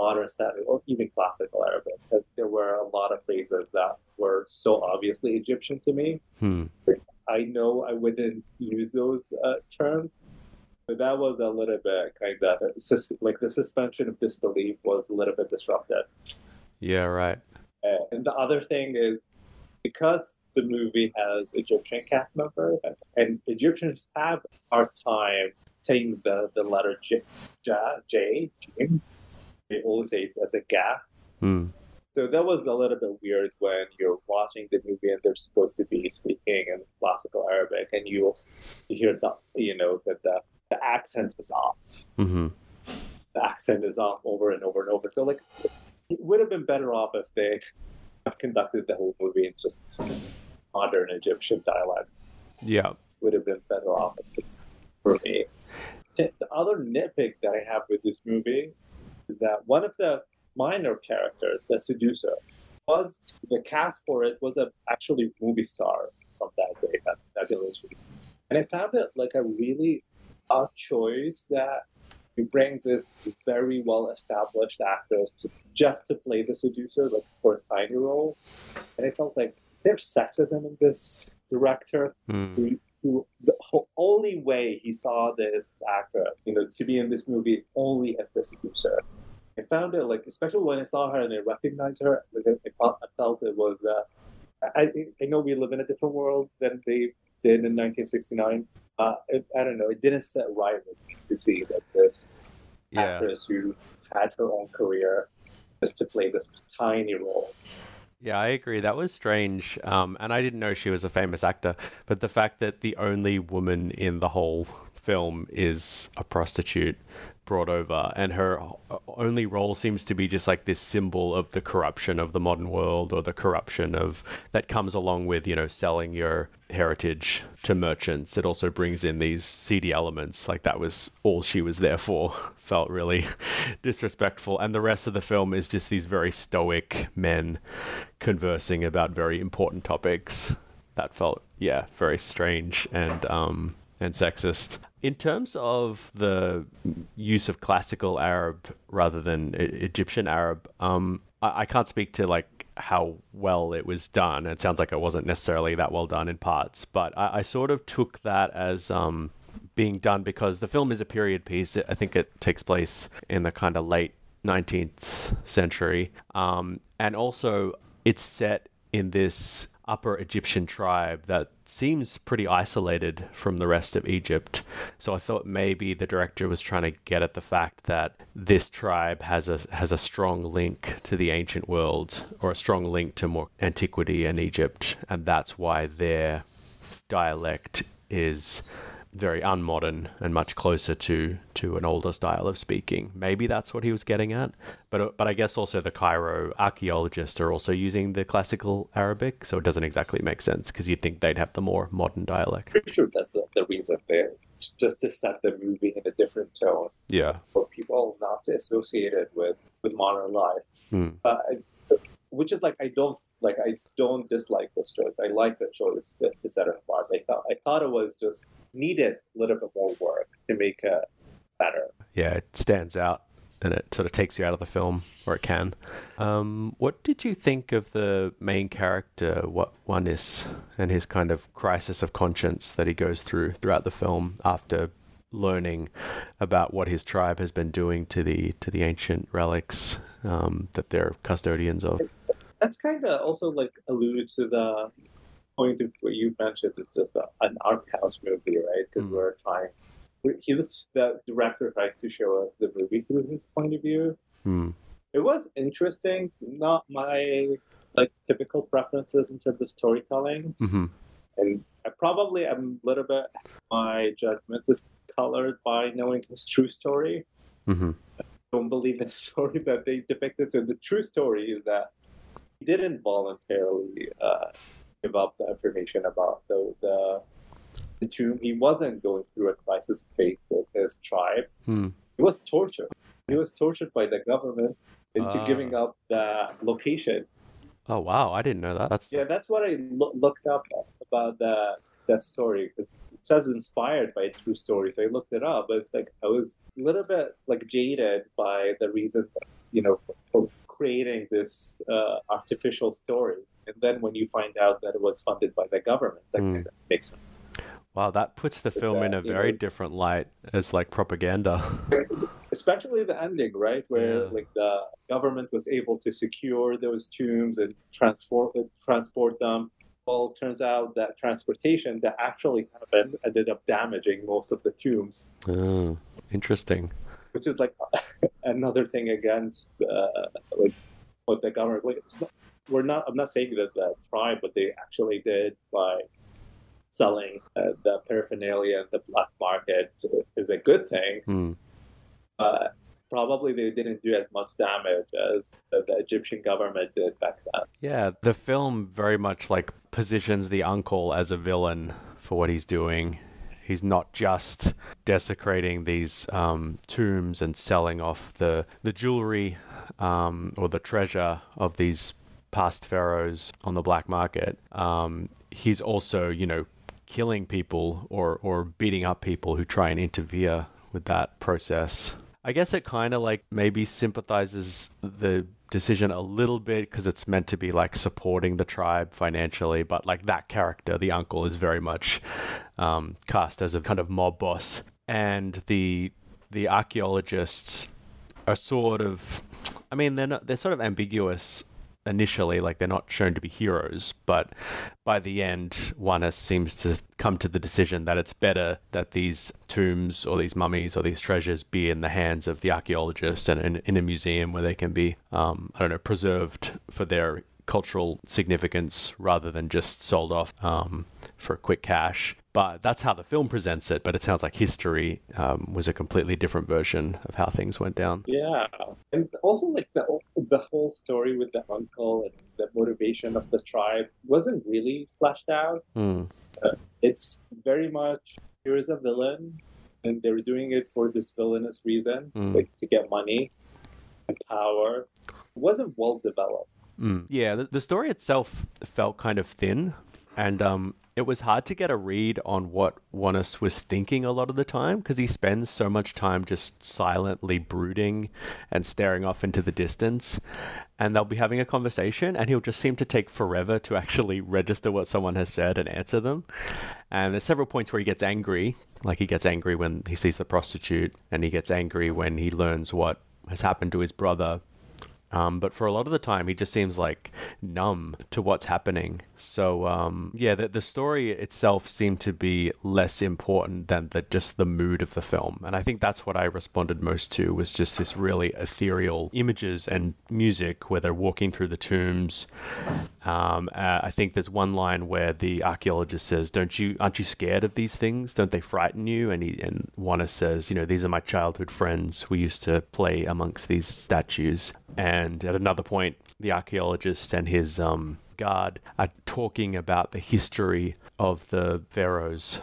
modern standard or even classical arabic because there were a lot of phrases that were so obviously egyptian to me Hmm. I know I wouldn't use those uh, terms, but that was a little bit kind of like the suspension of disbelief was a little bit disrupted. Yeah, right. Uh, and the other thing is because the movie has Egyptian cast members, and, and Egyptians have a hard time saying the, the letter J, J, J, Jim. They always say as a gap. Hmm. So that was a little bit weird when you're watching the movie and they're supposed to be speaking in classical Arabic, and you will hear the you know that the, the accent is off. hmm The accent is off over and over and over. So like, it would have been better off if they have conducted the whole movie in just modern Egyptian dialect. Yeah. Would have been better off for me. The the other nitpick that I have with this movie that one of the minor characters, the seducer, was the cast for it was a actually movie star from that day, that Fabulous Week. And I found it like a really odd choice that you bring this very well established actress to just to play the seducer, like for a tiny role. And I felt like is there sexism in this director? Hmm. Who the only way he saw this actress, you know, to be in this movie only as the seducer. I found it like, especially when I saw her and I recognized her, like I, felt, I felt it was. Uh, I I know we live in a different world than they did in 1969. Uh, it, I don't know. It didn't sit right with me to see that this Yeah. actress who had her own career just to play this tiny role. Yeah, I agree. That was strange. Um, and I didn't know she was a famous actor. But the fact that the only woman in the whole film is a prostitute brought over, and her only role seems to be just like this symbol of the corruption of the modern world or the corruption of that comes along with, you know, selling your heritage to merchants. It also brings in these seedy elements. Like that was all she was there for. Felt really disrespectful. And the rest of the film is just these very stoic men conversing about very important topics. that felt yeah very strange and um and sexist. In terms of the use of classical Arab rather than Egyptian Arab, um, I, I can't speak to like how well it was done. It sounds like it wasn't necessarily that well done in parts, but I, I sort of took that as um, being done because the film is a period piece. I think it takes place in the kind of late 19th century. Um, and also, it's set in this upper Egyptian tribe that seems pretty isolated from the rest of Egypt. So I thought maybe the director was trying to get at the fact that this tribe has a has a strong link to the ancient world or a strong link to more antiquity and Egypt, and that's why their dialect is very unmodern and much closer to to an older style of speaking. Maybe that's what he was getting at. But but I guess also the Cairo archaeologists are also using the classical Arabic, so it doesn't exactly make sense because you'd think they'd have the more modern dialect. Pretty sure that's the, the reason there. It's just to set the movie in a different tone Yeah. for people not to associate it with with modern life. Hmm. Uh, which is like I don't like I don't dislike this choice. I like the choice to, to set it apart. I thought I thought it was just needed a little bit more work to make it better. Yeah, it stands out and it sort of takes you out of the film, or it can. Um, what did you think of the main character, what one is, and his kind of crisis of conscience that he goes through throughout the film after learning about what his tribe has been doing to the to the ancient relics um, that they're custodians of? That's kind of also like alluded to the point of what you mentioned. It's just a, an art house movie, right? Because Mm. we're trying. He was the director tried to show us the movie through his point of view. Hmm. It was interesting. Not my like typical preferences in terms of storytelling. hmm and I probably am a little bit my judgment is colored by knowing his true story. hmm Don't believe the story that they depicted. So the true story is that didn't voluntarily uh, give up the information about the, the the tomb. He wasn't going through a crisis faith with his tribe. Hmm. He was tortured. He was tortured by the government into Ah. giving up the location Oh wow, I didn't know that. That's Yeah, that's what I loo- looked up about that that story. It's, it says inspired by a true story, so I looked it up. But it's like I was a little bit like jaded by the reason, you know, for, for creating this uh, artificial story. And then when you find out that it was funded by the government, that Hmm. kind of makes sense. wow. That puts the film in a very know- different light as like propaganda. Especially the ending, right, where Yeah. like the government was able to secure those tombs and transport transport them. Well, turns out that transportation that actually happened ended up damaging most of the tombs, oh, interesting. Which is like another thing against uh, like what the government. Like, not, we're not. I'm not saying that the tribe, what they actually did by selling uh, the paraphernalia the black market is a good thing. Hmm. but probably they didn't do as much damage as the, the Egyptian government did back then. Yeah, the film very much like positions the uncle as a villain for what he's doing. He's not just desecrating these um, tombs and selling off the the jewelry um, or the treasure of these past pharaohs on the black market. Um, he's also, you know, killing people or or beating up people who try and interfere with that process. I guess it kind of like maybe sympathizes the decision a little bit because it's meant to be like supporting the tribe financially, but like that character, the uncle, is very much um, cast as a kind of mob boss, and the the archaeologists are sort of, I mean, they're not, they're sort of ambiguous initially, like they're not shown to be heroes, but by the end, has, seems to come to the decision that it's better that these tombs or these mummies or these treasures be in the hands of the archaeologist and in, in a museum where they can be, um, I don't know, preserved for their cultural significance rather than just sold off um, for quick cash. But that's how the film presents it. But it sounds like history um, was a completely different version of how things went down. Yeah, and also like the the whole story with the uncle and the motivation of the tribe wasn't really fleshed out. Hmm. It's very much here is a villain, and they're doing it for this villainous reason, Mm. like to get money and power. It wasn't well developed. Mm. Yeah, the, the story itself felt kind of thin. and um, it was hard to get a read on what Wanis was thinking a lot of the time because he spends so much time just silently brooding and staring off into the distance. And they'll be having a conversation, and he'll just seem to take forever to actually register what someone has said and answer them. And there's several points where he gets angry, like he gets angry when he sees the prostitute, and he gets angry when he learns what has happened to his brother um, but for a lot of the time, he just seems like numb to what's happening. So um, yeah, the, the story itself seemed to be less important than the, just the mood of the film, and I think that's what I responded most to was just this really ethereal images and music where they're walking through the tombs. Um, uh, I think there's one line where the archaeologist says, "Don't you aren't you scared of these things? Don't they frighten you?" And he and Wanis says, "You know, these are my childhood friends. We used to play amongst these statues." And at another point, the archaeologist and his um, guard are talking about the history of the pharaohs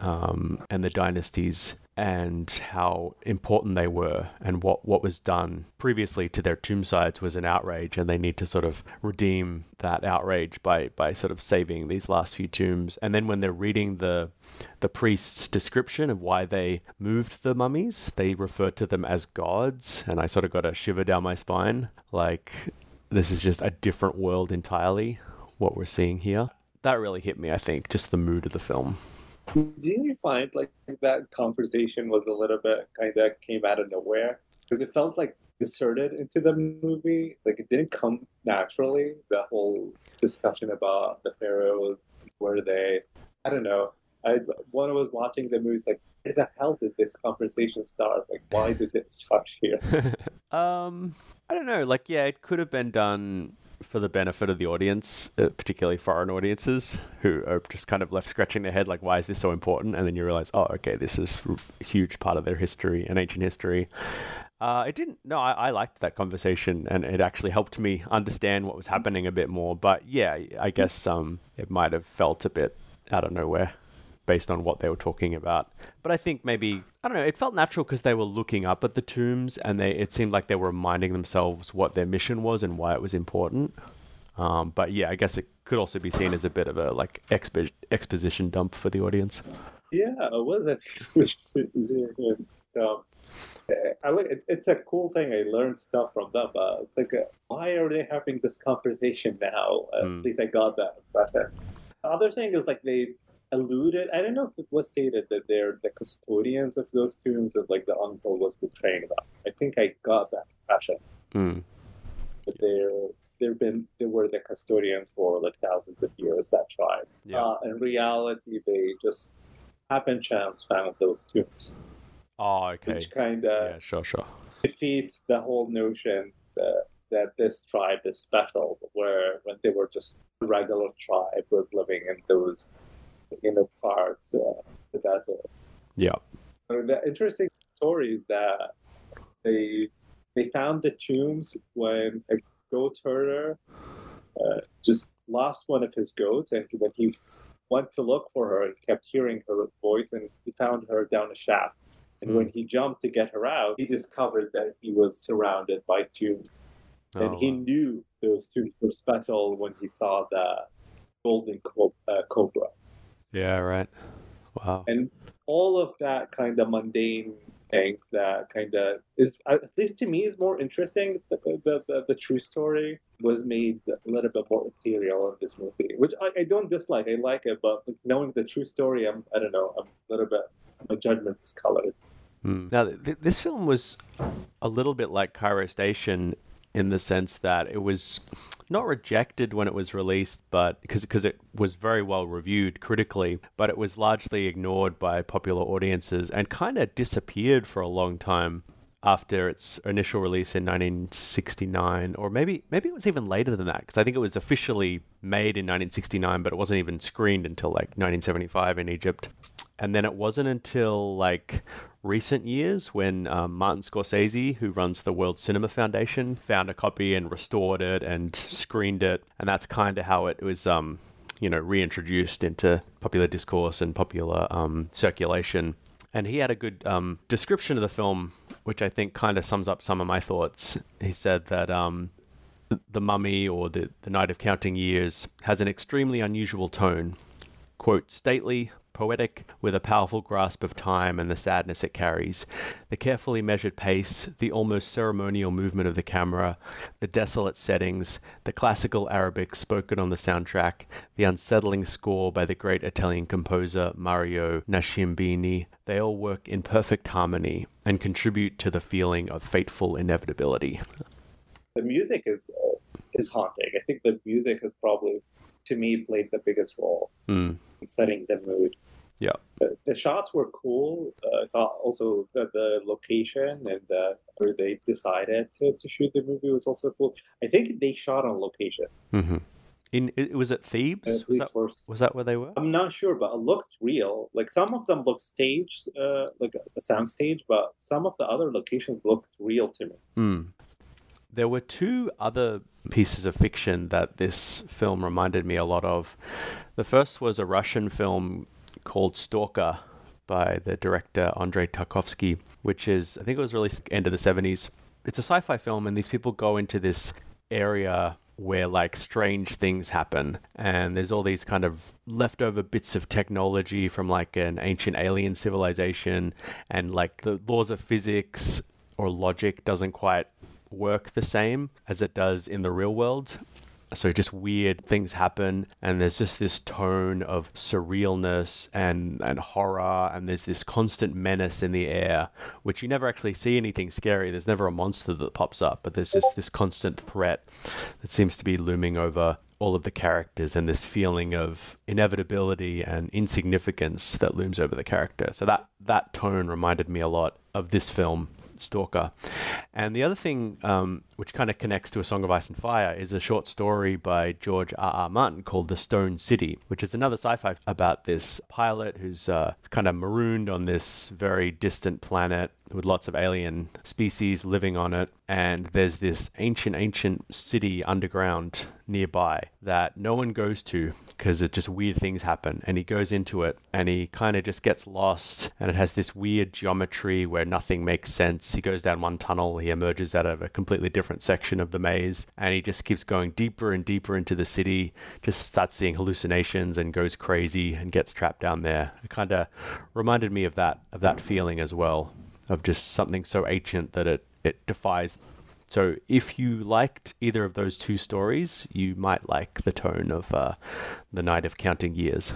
um, and the dynasties and how important they were and what, what was done previously to their tomb sites was an outrage and they need to sort of redeem that outrage by, by sort of saving these last few tombs. And then when they're reading the the priest's description of why they moved the mummies they refer to them as gods and I sort of got a shiver down my spine like this is just a different world entirely what we're seeing here. That really hit me I think just the mood of the film didn't you find like that conversation was a little bit kind of came out of nowhere? Because it felt like inserted into the movie. Like it didn't come naturally the whole discussion about the pharaohs were they i don't know. I when i was watching the movie like where the hell did this conversation start? Like why did it start here? Um i don't know. Like yeah it could have been done for the benefit of the audience, uh, particularly foreign audiences who are just kind of left scratching their head, like, why is this so important? And then you realize, oh, okay, this is a huge part of their history and ancient history. Uh, it didn't. No, I, I liked that conversation, and it actually helped me understand what was happening a bit more. But yeah, I guess um, it might have felt a bit out of nowhere based on what they were talking about. But I think maybe I don't know. It felt natural because they were looking up at the tombs, and they it seemed like they were reminding themselves what their mission was and why it was important. Um, but yeah, I guess it could also be seen as a bit of a like expo- exposition dump for the audience. Yeah, it was an exposition dump. I like it, it's a cool thing. I learned stuff from them. Uh, like, uh, why are they having this conversation now? Uh, mm. At least I got that. But uh, the other thing is like they alluded. I don't know if it was stated that they're the custodians of those tombs that like the uncle was betraying them. I think I got that impression. Mm. That they're they've been they were the custodians for like thousands of years. That tribe. Yeah. Uh, in reality, they just happen chance found those tombs. Oh, okay. Which kind of yeah, sure, sure. defeats the whole notion that that this tribe is special, where when they were just a regular tribe was living in those inner parts, uh, the desert. Yeah. And the interesting story is that they they found the tombs when a goat herder uh, just lost one of his goats, and when he f- went to look for her, he kept hearing her voice, and he found her down a shaft. And mm. when he jumped to get her out, he discovered that he was surrounded by tombs. Oh, and he wow. knew those tombs were special when he saw the golden co- uh, cobra. Yeah, right. Wow. And all of that kind of mundane things that kind of is at least to me is more interesting. The, the, the, the, true story was made a little bit more ethereal in this movie, which I, I don't dislike. I like it, but knowing the true story, I'm I don't know. I'm a little bit my judgment is colored. Mm. Now, th- this film was a little bit like Cairo Station in the sense that it was not rejected when it was released, but because it was very well reviewed critically, but it was largely ignored by popular audiences and kind of disappeared for a long time after its initial release in 1969 or maybe maybe it was even later than that because I think it was officially made in 1969 but it wasn't even screened until like 1975 in Egypt. And then it wasn't until like recent years when um, Martin Scorsese, who runs the World Cinema Foundation, found a copy and restored it and screened it, and that's kind of how it was, um, you know, reintroduced into popular discourse and popular um, circulation. And he had a good um, description of the film, which I think kind of sums up some of my thoughts. He said that um, The Mummy or the, the Night of Counting Years has an extremely unusual tone. Quote, stately, poetic, with a powerful grasp of time and the sadness it carries. The carefully measured pace, the almost ceremonial movement of the camera, the desolate settings, the classical Arabic spoken on the soundtrack, the unsettling score by the great Italian composer Mario Nascimbene, they all work in perfect harmony and contribute to the feeling of fateful inevitability. The music is uh, is haunting. I think the music has probably, to me, played the biggest role Mm. in setting the mood. Yeah. The, the shots were cool. Uh, I thought also that the location and uh, where they decided to, to shoot the movie was also cool. I think they shot on location. Mm-hmm. In it was it Thebes? At Was that, was that where they were? I'm not sure, but it looks real. Like some of them look staged, uh, like a sound stage, but some of the other locations looked real to me. Mm. There were two other pieces of fiction that this film reminded me a lot of. The first was a Russian film called Stalker by the director Andrei Tarkovsky, which is, I think it was released end of the 70s. It's a sci fi film, and these people go into this area where like strange things happen. And there's all these kind of leftover bits of technology from like an ancient alien civilization. And like the laws of physics or logic doesn't quite work the same as it does in the real world so just weird things happen and there's just this tone of surrealness and and horror and there's this constant menace in the air which you never actually see anything scary there's never a monster that pops up but there's just this constant threat that seems to be looming over all of the characters and this feeling of inevitability and insignificance that looms over the character so that that tone reminded me a lot of this film Stalker. And the other thing, um, which kind of connects to A Song of Ice and Fire, is a short story by George R. R. Martin called The Stone City, which is another sci fi about this pilot who's uh, kind of marooned on this very distant planet with lots of alien species living on it. And there's this ancient, ancient city underground nearby that no one goes to because it just weird things happen. And he goes into it and he kind of just gets lost. And it has this weird geometry where nothing makes sense. He goes down one tunnel, he emerges out of a completely different section of the maze, and he just keeps going deeper and deeper into the city, just starts seeing hallucinations and goes crazy and gets trapped down there. It kind of reminded me of that of that feeling as well of just something so ancient that it, it defies. So, if you liked either of those two stories, you might like the tone of uh, The Night of Counting Years.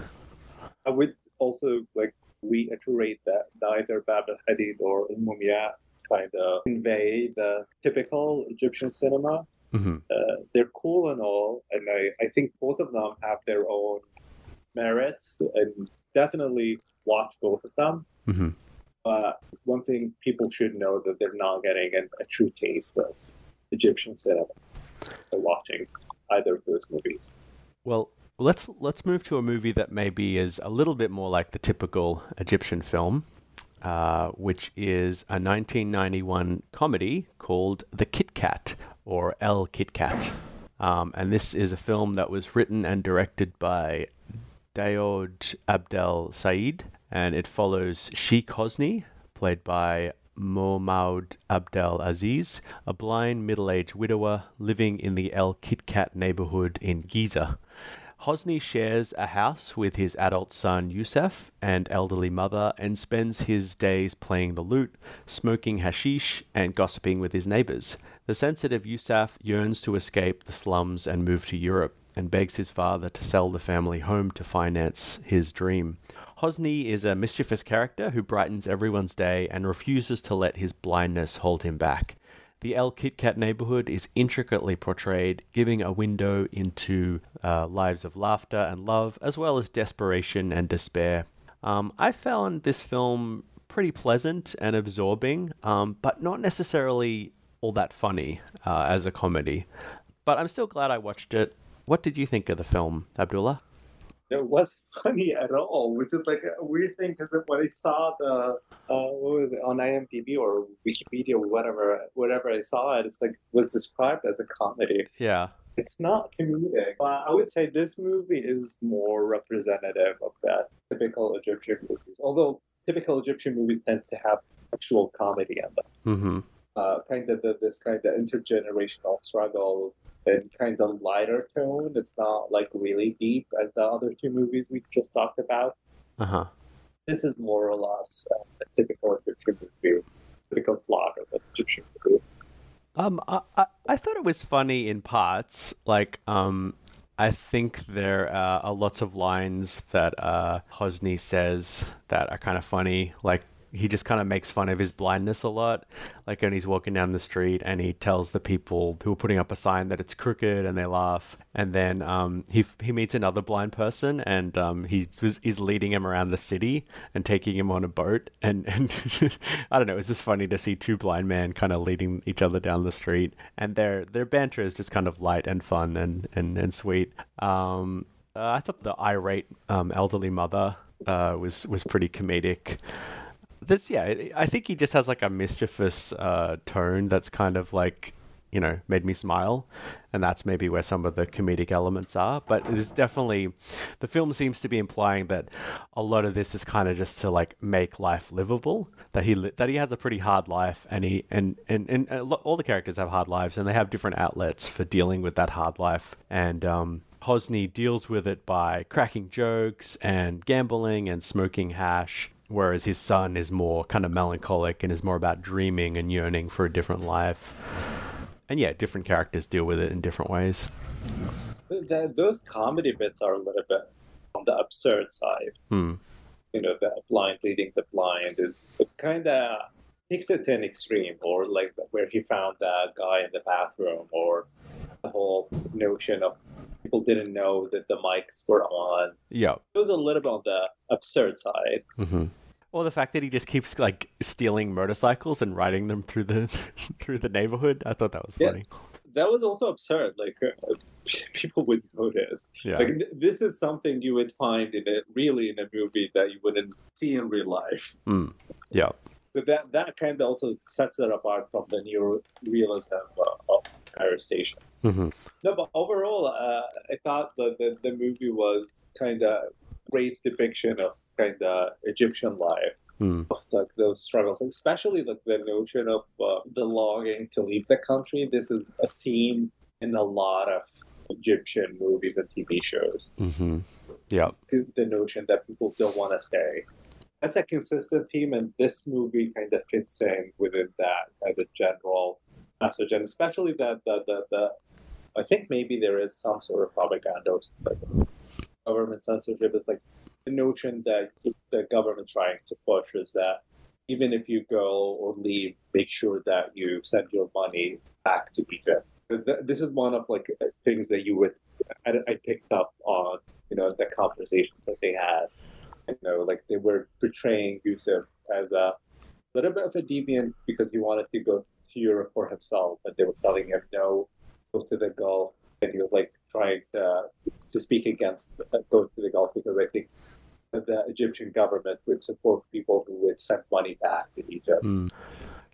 I would also like reiterate that neither Bab al Hadid or Mumia kind of convey the typical Egyptian cinema. hmm Uh, they're cool and all, and I, I think both of them have their own merits, and definitely watch both of them. hmm But one thing people should know that they're not getting an, a true taste of Egyptian cinema by watching either of those movies. Well, let's let's move to a movie that maybe is a little bit more like the typical Egyptian film, uh, which is a 1991 comedy called The Kit Kat or El Kit Kat. Um, and this is a film that was written and directed by Daoud Abdel Said, and it follows Sheikh Hosni, played by Mohamed Abdel Aziz, a blind middle aged widower living in the El Kit Kat neighborhood in Giza. Hosni shares a house with his adult son Youssef and elderly mother and spends his days playing the lute, smoking hashish, and gossiping with his neighbors. The sensitive Youssef yearns to escape the slums and move to Europe and begs his father to sell the family home to finance his dream. Hosni is a mischievous character who brightens everyone's day and refuses to let his blindness hold him back. The El Kit Kat neighborhood is intricately portrayed, giving a window into uh, lives of laughter and love, as well as desperation and despair. Um, I found this film pretty pleasant and absorbing, um, but not necessarily all that funny uh, as a comedy. But I'm still glad I watched it. What did you think of the film, Abdullah? It wasn't funny at all, which is like a weird thing because when I saw the uh, what was it on IMDb or Wikipedia or whatever, whatever I saw it, it's like was described as a comedy. Yeah. It's not comedic. But I would say this movie is more representative of that typical Egyptian movies. Although typical Egyptian movies tend to have actual comedy in them. Mm-hmm. uh, kind of the, this kind of intergenerational struggle and kind of lighter tone. It's not like really deep as the other two movies we just talked about. Uh huh. This is more or less uh, a typical Egyptian movie, typical plot of an Egyptian movie. Um, I, I, I thought it was funny in parts. Like, um, I think there uh, are lots of lines that uh, Hosni says that are kind of funny. Like, he just kind of makes fun of his blindness a lot. Like when he's walking down the street and he tells the people who are putting up a sign that it's crooked and they laugh. And then um, he he meets another blind person and um, he was he's leading him around the city and taking him on a boat. And and I don't know, it's just funny to see two blind men kind of leading each other down the street. And their their banter is just kind of light and fun and and and sweet. Um, uh, I thought the irate um, elderly mother uh, was was pretty comedic this yeah i think he just has like a mischievous uh, tone that's kind of like you know made me smile. And that's maybe where some of the comedic elements are. But there's definitely the film seems to be implying that a lot of this is kind of just to like make life livable. That he that he has a pretty hard life and he and and, and all the characters have hard lives and they have different outlets for dealing with that hard life. And um Hosni deals with it by cracking jokes and gambling and smoking hash whereas his son is more kind of melancholic and is more about dreaming and yearning for a different life. And yeah, different characters deal with it in different ways. The, those comedy bits are a little bit on the absurd side. Hmm. You know, the blind leading the blind is kind of takes it to an extreme, or like where he found that guy in the bathroom, or the whole notion of people didn't know that the mics were on. Yeah. It was a little bit on the absurd side. Mm-hmm. Or the fact that he just keeps like stealing motorcycles and riding them through the through the neighborhood. I thought that was funny. Yeah. That was also absurd. Like uh, people would notice. Yeah. Like this is something you would find in a really in a movie that you wouldn't see in real life. Mm. Yeah. So that that kind of also sets it apart from the new realism uh, of Cairo Station. Mm-hmm. No, but overall, uh, I thought the, the, the movie was kind of great depiction of kind of Egyptian life. Mm. Of like those struggles, especially like the notion of uh, the longing to leave the country. This is a theme in a lot of Egyptian movies and TV shows. Mm-hmm. Yeah, the notion that people don't want to stay. That's a consistent theme, and this movie kind of fits in within that as a general message, and especially that the, the, the I think maybe there is some sort of propaganda, like government censorship is like the notion that the government trying to push is that even if you go or leave, make sure that you send your money back to Egypt. Because this is one of like things that you would I, I picked up on, you know, the conversation that they had. You know, like they were portraying Yusuf as a little bit of a deviant because he wanted to go to Europe for himself, but they were telling him no, go to the Gulf, and he was like trying to to speak against going to the Gulf because I think the Egyptian government would support people who would send money back to Egypt. Mm.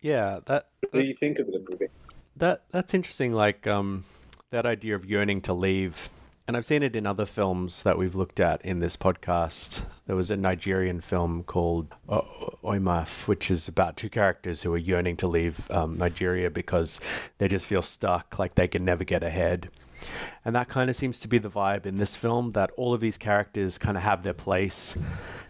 Yeah, that. What do you think of the movie? That that's interesting. Like um, that idea of yearning to leave and I've seen it in other films that we've looked at in this podcast. There was a Nigerian film called uh, Eyimofe, which is about two characters who are yearning to leave um, Nigeria because they just feel stuck, like they can never get ahead. And that kind of seems to be the vibe in this film that all of these characters kind of have their place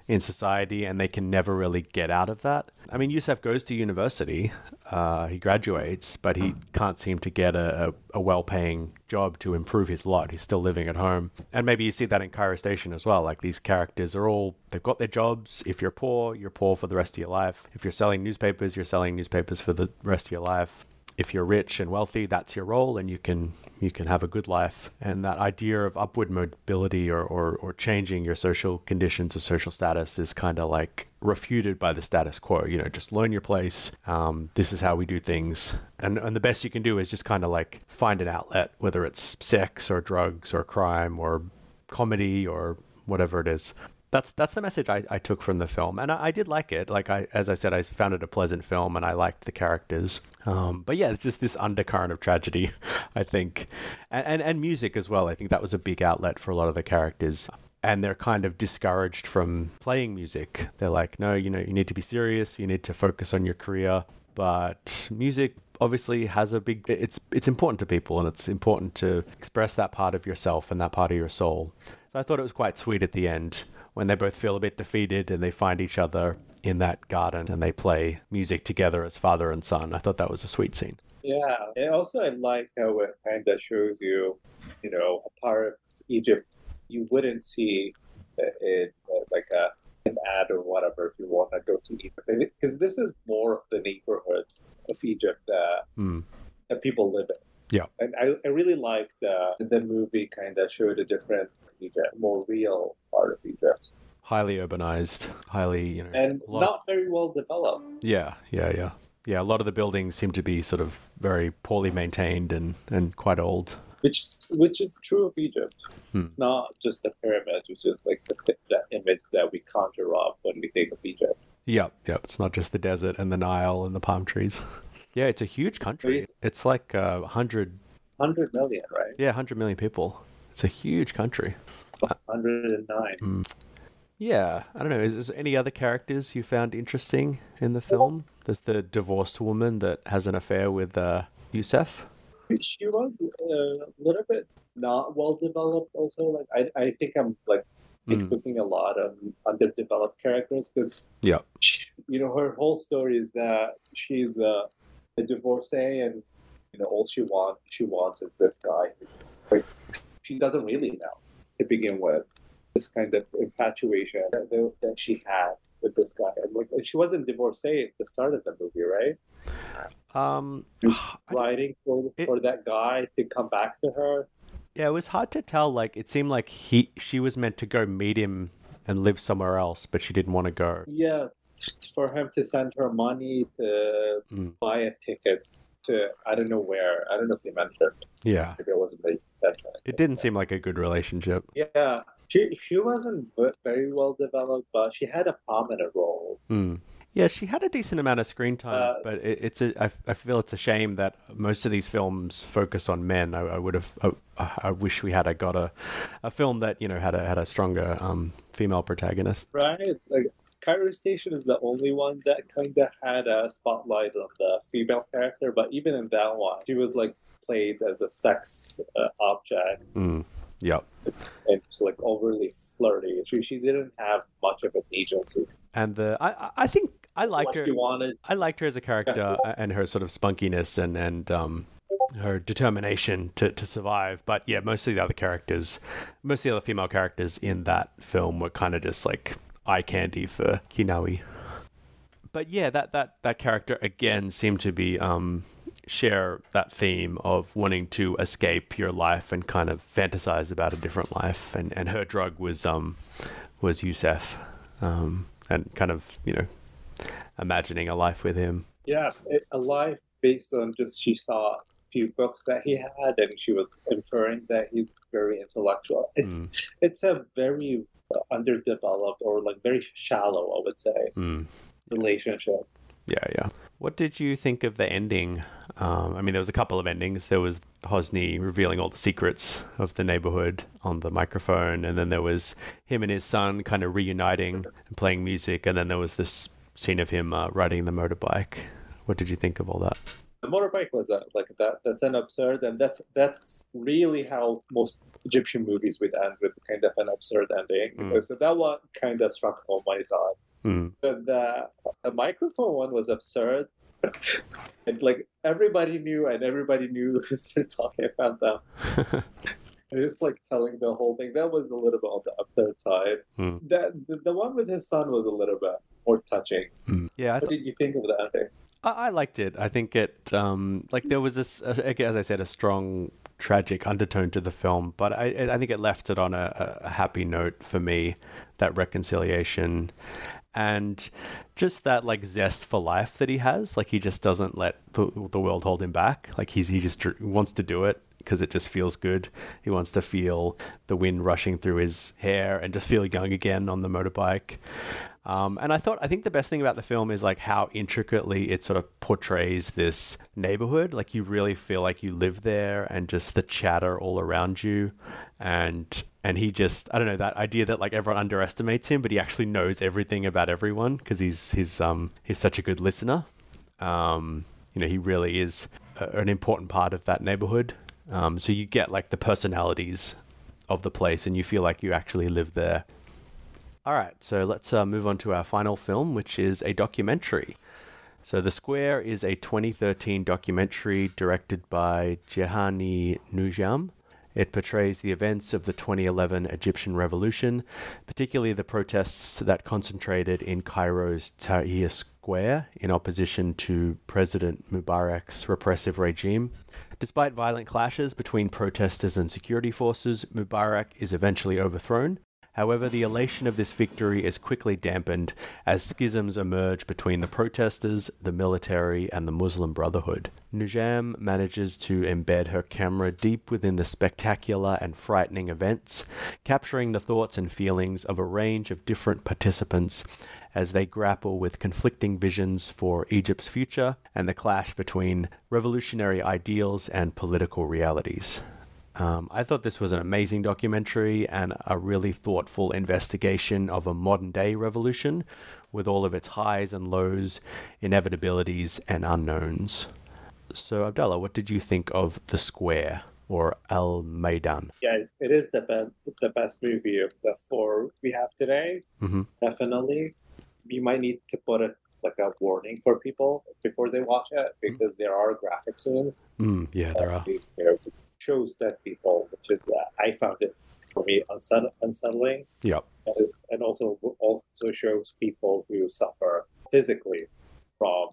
in society and they can never really get out of that. I mean, Yusuf goes to university, uh, he graduates, but he can't seem to get a, a, a well paying job to improve his lot. He's still living at home. And maybe you see that in Cairo Station as well. Like these characters are all, they've got their jobs. If you're poor, you're poor for the rest of your life. If you're selling newspapers, you're selling newspapers for the rest of your life if you're rich and wealthy, that's your role, and you can you can have a good life. And that idea of upward mobility or or, or changing your social conditions or social status is kind of like refuted by the status quo. You know, just learn your place. Um, this is how we do things, and and the best you can do is just kind of like find an outlet, whether it's sex or drugs or crime or comedy or whatever it is that's that's the message I, I took from the film, and I, I, did like it. Like I, as I said, I found it a pleasant film, and I liked the characters. Um, but yeah, it's just this undercurrent of tragedy, I think, and, and and music as well. I think that was a big outlet for a lot of the characters. And they're kind of discouraged from playing music. They're like, no, you know, you need to be serious. You need to focus on your career but music obviously has a big it's it's important to people and it's important to express that part of yourself and that part of your soul. So I thought it was quite sweet at the end when they both feel a bit defeated and they find each other in that garden and they play music together as father and son. I thought that was a sweet scene. Yeah, and also I like how it kind of shows you, you know, a part of Egypt you wouldn't see in uh, like a an ad or whatever if you want to go to Egypt, because this is more of the neighborhoods of Egypt that, mm. that people live in. Yeah, and I, I really like the the movie kind of showed a different Egypt, more real part of Egypt. Highly urbanized, highly you know, and not very well developed. Yeah, yeah, yeah, yeah. A lot of the buildings seem to be sort of very poorly maintained and and quite old which which is true of Egypt. Hmm. It's not just the pyramids, which is like the, the image that we conjure up when we think of Egypt. Yep, yep. It's not just the desert and the Nile and the palm trees. yeah, it's a huge country. It's like uh, 100... 100 million, right? Yeah, 100 million people. It's a huge country. 109. Hmm. Yeah, I don't know. Is, is any other characters you found interesting in the film? There's the divorced woman that has an affair with uh, Yusef she was a little bit not well developed. Also, like I, I think I'm like mm. putting a lot of underdeveloped characters because yeah, you know, her whole story is that she's a, a divorcee and you know all she wants she wants is this guy. Like she doesn't really know to begin with this kind of infatuation that, that she had with this guy. And like she wasn't divorcee at the start of the movie, right? Um, writing for it, for that guy to come back to her. Yeah, it was hard to tell. Like it seemed like he she was meant to go meet him and live somewhere else, but she didn't want to go. Yeah, for him to send her money to mm. buy a ticket to I don't know where. I don't know if they mentioned. Yeah, maybe it wasn't the It didn't seem like a good relationship. Yeah, she she wasn't very well developed, but she had a prominent role. Mm. Yeah, she had a decent amount of screen time, uh, but it, it's a. I, I feel it's a shame that most of these films focus on men. I, I would have. I, I, wish we had a, got a, a film that you know had a had a stronger um, female protagonist. Right, like Cairo Station is the only one that kind of had a spotlight on the female character, but even in that one, she was like played as a sex uh, object. Mm. Yep. And it's like overly flirty. She, she didn't have much of an agency. And the I I think I liked her. wanted. I liked her as a character and her sort of spunkiness and and um, her determination to, to survive. But yeah, most of the other characters, most of the other female characters in that film were kind of just like eye candy for Kinawi. But yeah, that that that character again seemed to be um, share that theme of wanting to escape your life and kind of fantasize about a different life. And and her drug was um was Yusef, um, and kind of you know imagining a life with him. Yeah, a life based on just she saw a few books that he had, and she was inferring that he's very intellectual. It's mm. it's a very underdeveloped or like very shallow, I would say, mm. relationship. Yeah, yeah. What did you think of the ending? Um, I mean, there was a couple of endings. There was Hosni revealing all the secrets of the neighborhood on the microphone, and then there was him and his son kind of reuniting and playing music, and then there was this scene of him uh, riding the motorbike. What did you think of all that? The motorbike was a, like that. That's an absurd, and that's that's really how most Egyptian movies would end with kind of an absurd ending. Mm. So that one kind of struck home my side. Mm. But the, the microphone one was absurd. and like everybody knew, and everybody knew they're talking about them. and just like telling the whole thing that was a little bit on the absurd side. Mm. That the, the, one with his son was a little bit more touching. Mm. Yeah. Th- what did you think of the ending? I, liked it. I think it um, like there was this, uh, as I said, a strong tragic undertone to the film, but I, I think it left it on a, a happy note for me. That reconciliation, and just that like zest for life that he has. Like he just doesn't let the, the world hold him back. Like he's he just wants to do it because it just feels good. He wants to feel the wind rushing through his hair and just feel young again on the motorbike. Um, and I thought, I think the best thing about the film is like how intricately it sort of portrays this neighborhood. Like you really feel like you live there and just the chatter all around you. And, and he just, I don't know, that idea that like everyone underestimates him, but he actually knows everything about everyone because he's, he's, um, he's such a good listener. Um, you know he really is a, an important part of that neighborhood. Um, so you get like the personalities of the place, and you feel like you actually live there. All right, so let's uh, move on to our final film, which is a documentary. So, The Square is a 2013 documentary directed by Jehane Noujaim. It portrays the events of the 2011 Egyptian revolution, particularly the protests that concentrated in Cairo's Tahrir Square in opposition to President Mubarak's repressive regime. Despite violent clashes between protesters and security forces, Mubarak is eventually overthrown. However, the elation of this victory is quickly dampened as schisms emerge between the protesters, the military, and the Muslim Brotherhood. Noujaim manages to embed her camera deep within the spectacular and frightening events, capturing the thoughts and feelings of a range of different participants as they grapple with conflicting visions for Egypt's future and the clash between revolutionary ideals and political realities. Um, I thought this was an amazing documentary and a really thoughtful investigation of a modern day revolution with all of its highs and lows, inevitabilities, and unknowns. So, Abdullah, what did you think of The Square or Al Maidan? Yeah, it is the best, the best movie of the four we have today. Mm-hmm. Definitely. You might need to put it like a warning for people before they watch it because there are graphic scenes. Mm, yeah, there are. You know, shows dead people, which is uh, I found it for me unsettle- unsettling. Yep. And, and also also shows people who suffer physically from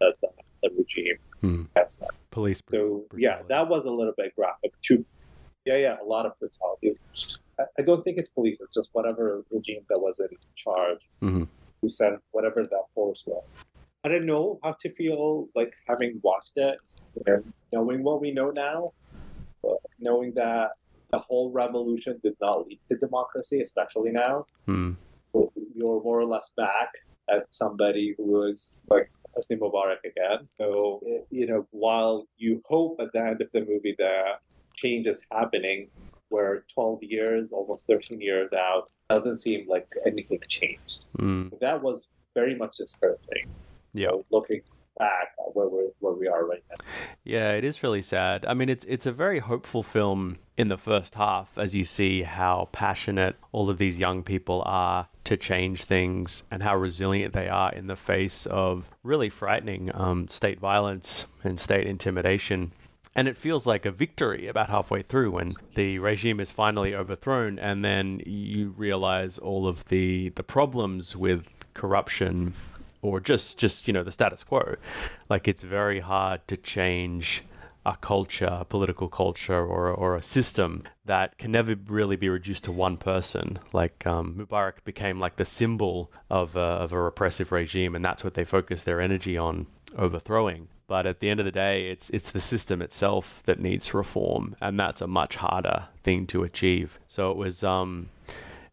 the, the, the regime. Mm. That's that. Police. So brutality. yeah, that was a little bit graphic too. Yeah, yeah, a lot of brutality. I, I don't think it's police. It's just whatever regime that was in charge Mhm. who sent whatever that force was. I don't know how to feel like having watched it and knowing what we know now, knowing that the whole revolution did not lead to democracy, especially now. Mm. You're more or less back at somebody who was like Hosni Mubarak again. So, you know, while you hope at the end of the movie that change is happening, where 12 years, almost 13 years out, doesn't seem like anything changed. Mm. That was very much discouraging. Yeah. So looking back where, we're, where we are right now. Yeah, it is really sad. I mean, it's it's a very hopeful film in the first half as you see how passionate all of these young people are to change things and how resilient they are in the face of really frightening um, state violence and state intimidation. And it feels like a victory about halfway through when the regime is finally overthrown, and then you realize all of the the problems with corruption or just just you know the status quo. Like it's very hard to change a culture a political culture or, or a system that can never really be reduced to one person. Like um, mubarak became like the symbol of a, of a repressive regime and that's what they focus their energy on overthrowing. But at the end of the day it's it's the system itself that needs reform and that's a much harder thing to achieve. So it was um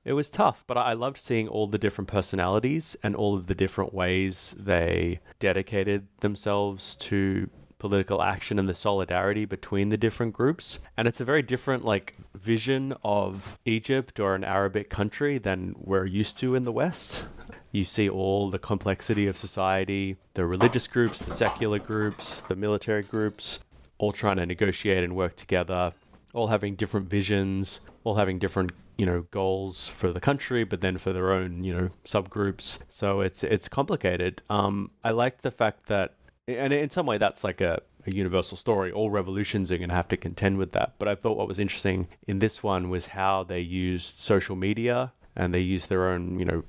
it was tough, but I loved seeing all the different personalities and all of the different ways they dedicated themselves to political action and the solidarity between the different groups. And it's a very different like vision of Egypt or an Arabic country than we're used to in the West. You see all the complexity of society, the religious groups, the secular groups, the military groups, all trying to negotiate and work together, all having different visions, all having different you know goals for the country but then for their own you know subgroups. So it's it's complicated. Um i like the fact that and in some way that's like a, a universal story. All revolutions are going to have to contend with that. But i thought what was interesting in this one was how they used social media and they used their own you know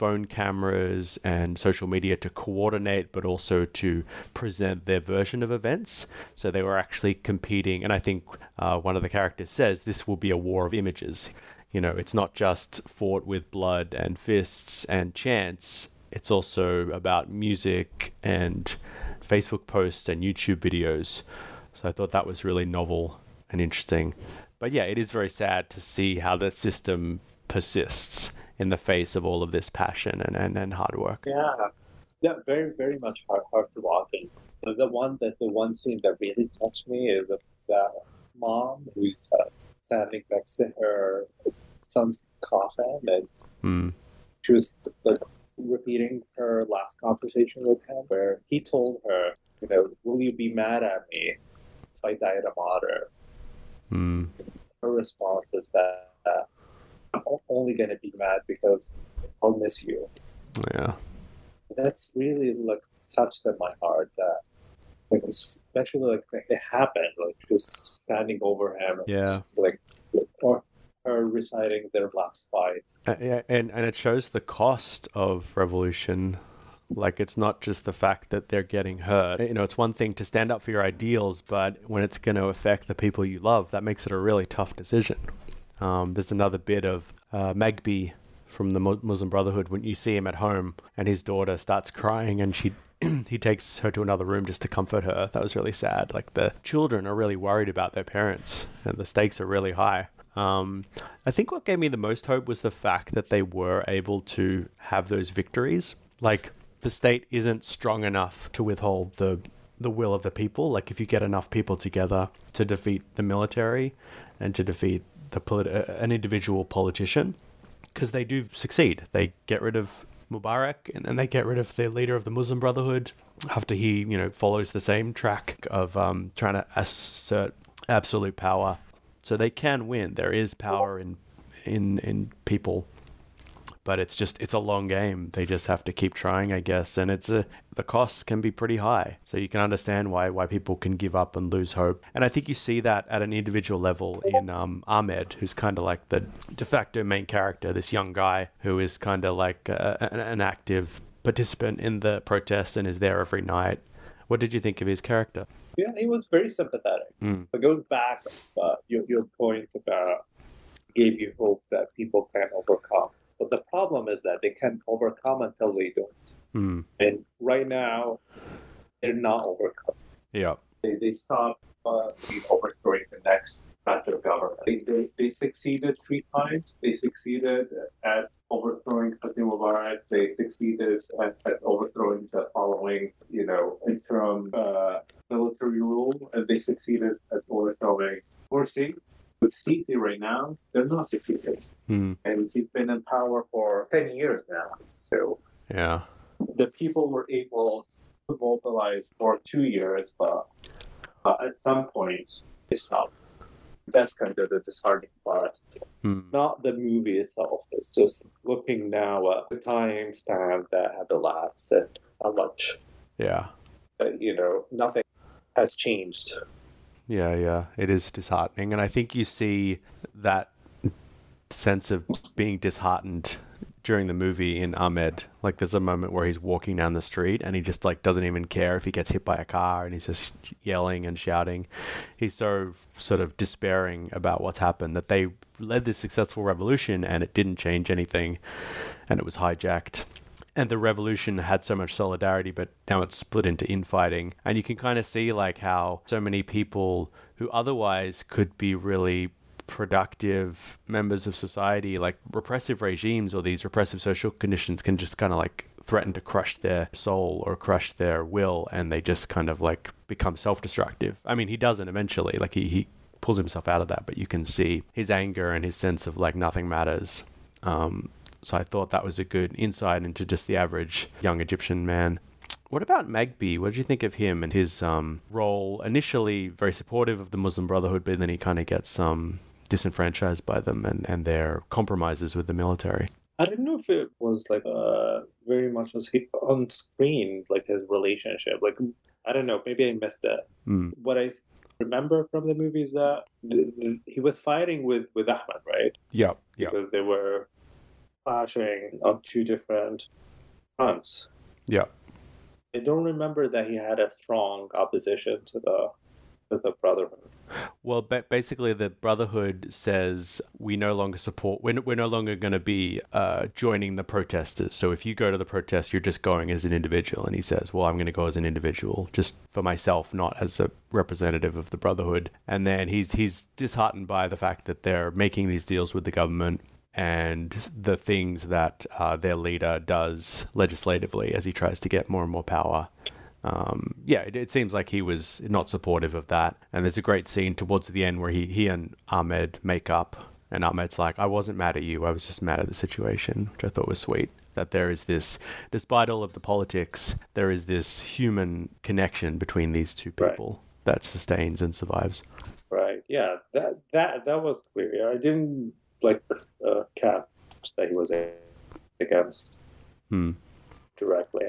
phone cameras and social media to coordinate, but also to present their version of events. So they were actually competing. And I think uh, one of the characters says this will be a war of images. You know, it's not just fought with blood and fists and chants, it's also about music and Facebook posts and YouTube videos. So I thought that was really novel and interesting. But yeah, it is very sad to see how the system persists in the face of all of this passion and, and, and hard work. Yeah, yeah, very very much hard hard to watch. And the, one that the one scene that really touched me is the, the mom who's uh, standing next to her son's coffin, and Mm. she was like repeating her last conversation with him, where he told her you know, will you be mad at me if I die at a martyr? Mm. Her response is that uh, only going to be mad because I'll miss you. Yeah. That's really like touched at my heart. That like especially like it happened, like just standing over him. Yeah. Just, like or her reciting their last fight. And, and and it shows the cost of revolution. Like it's not just the fact that they're getting hurt. You know, it's one thing to stand up for your ideals, but when it's going to affect the people you love, that makes it a really tough decision. Um, there's another bit of uh, Magdy from the Muslim Brotherhood when you see him at home and his daughter starts crying and she he takes her to another room just to comfort her. That was really sad. Like the children are really worried about their parents and the stakes are really high. Um, I think what gave me the most hope was the fact that they were able to have those victories. Like the state isn't strong enough to withhold the the will of the people. Like if you get enough people together to defeat the military and to defeat the polit- an individual politician, because they do succeed. They get rid of Mubarak and then they get rid of the leader of the Muslim Brotherhood after he, you know, follows the same track of um, trying to assert absolute power. So they can win. There is power in in in people but it's just it's a long game. They just have to keep trying, I guess, and it's a the costs can be pretty high. So you can understand why why people can give up and lose hope. And I think you see that at an individual level in um, Ahmed, who's kind of like the de facto main character, this young guy who is kind of like a, an, an active participant in the protests and is there every night. What did you think of his character? Yeah, he was very sympathetic. Mm. But goes back uh, your your point about gave you hope that people can overcome. But the problem is that they can't overcome until they don't. Mm. And right now, they're not overcome. Yeah. They, they stop uh, overthrowing the next batch of government. They, they, they succeeded three times. They succeeded at overthrowing Hosni Mubarak. They succeeded at, at, overthrowing the following, you know, interim uh, military rule. And they succeeded at overthrowing Morsi. With Sisi right now, they're not succeeding. Mm. And he's been in power for 10 years now. So yeah, the people were able to mobilize for two years, but uh, at some point they stopped. That's kind of the disheartening part. Mm. Not the movie itself. It's just looking now at the time span that had elapsed and how much, yeah, uh, you know, nothing has changed. Yeah, yeah, it is disheartening, and I think you see that sense of being disheartened during the movie in Ahmed. Like, there's a moment where he's walking down the street and he just like doesn't even care if he gets hit by a car, and he's just yelling and shouting. He's so sort of despairing about what's happened that they led this successful revolution and it didn't change anything, and it was hijacked and the revolution had so much solidarity, but now it's split into infighting. And you can kind of see like how so many people who otherwise could be really productive members of society, like repressive regimes or these repressive social conditions, can just kind of like threaten to crush their soul or crush their will, and they just kind of like become self-destructive. I mean, he doesn't eventually. Like he he pulls himself out of that, but you can see his anger and his sense of like nothing matters. Um, so I thought that was a good insight into just the average young Egyptian man. What about Magdy? What did you think of him and his um, role? Initially, very supportive of the Muslim Brotherhood, but then he kind of gets um, disenfranchised by them and, and their compromises with the military. I don't know if it was like uh, very much was he on screen, like his relationship. Like I don't know, maybe I missed it. Mm. What I remember from the movie is that th- th- he was fighting with with Ahmed, right? Yeah, yeah, Because they were clashing on two different fronts. yeah. I don't remember that he had a strong opposition to the to the Brotherhood. Well, ba- basically, the Brotherhood says we no longer support. We're, we're no longer going to be uh, joining the protesters. So if you go to the protest, you're just going as an individual. And he says, "Well, I'm going to go as an individual, just for myself, not as a representative of the Brotherhood." And then he's he's disheartened by the fact that they're making these deals with the government and the things that uh, their leader does legislatively as he tries to get more and more power. Um, yeah, it, it, seems like he was not supportive of that. And there's a great scene towards the end where he, he and Ahmed make up. And Ahmed's like, I wasn't mad at you. I was just mad at the situation, which I thought was sweet. that there is this, despite all of the politics, there is this human connection between these two Right. people that sustains and survives. Right. Yeah. That that that was clear. I didn't like uh, Cat that he was against Hmm. directly.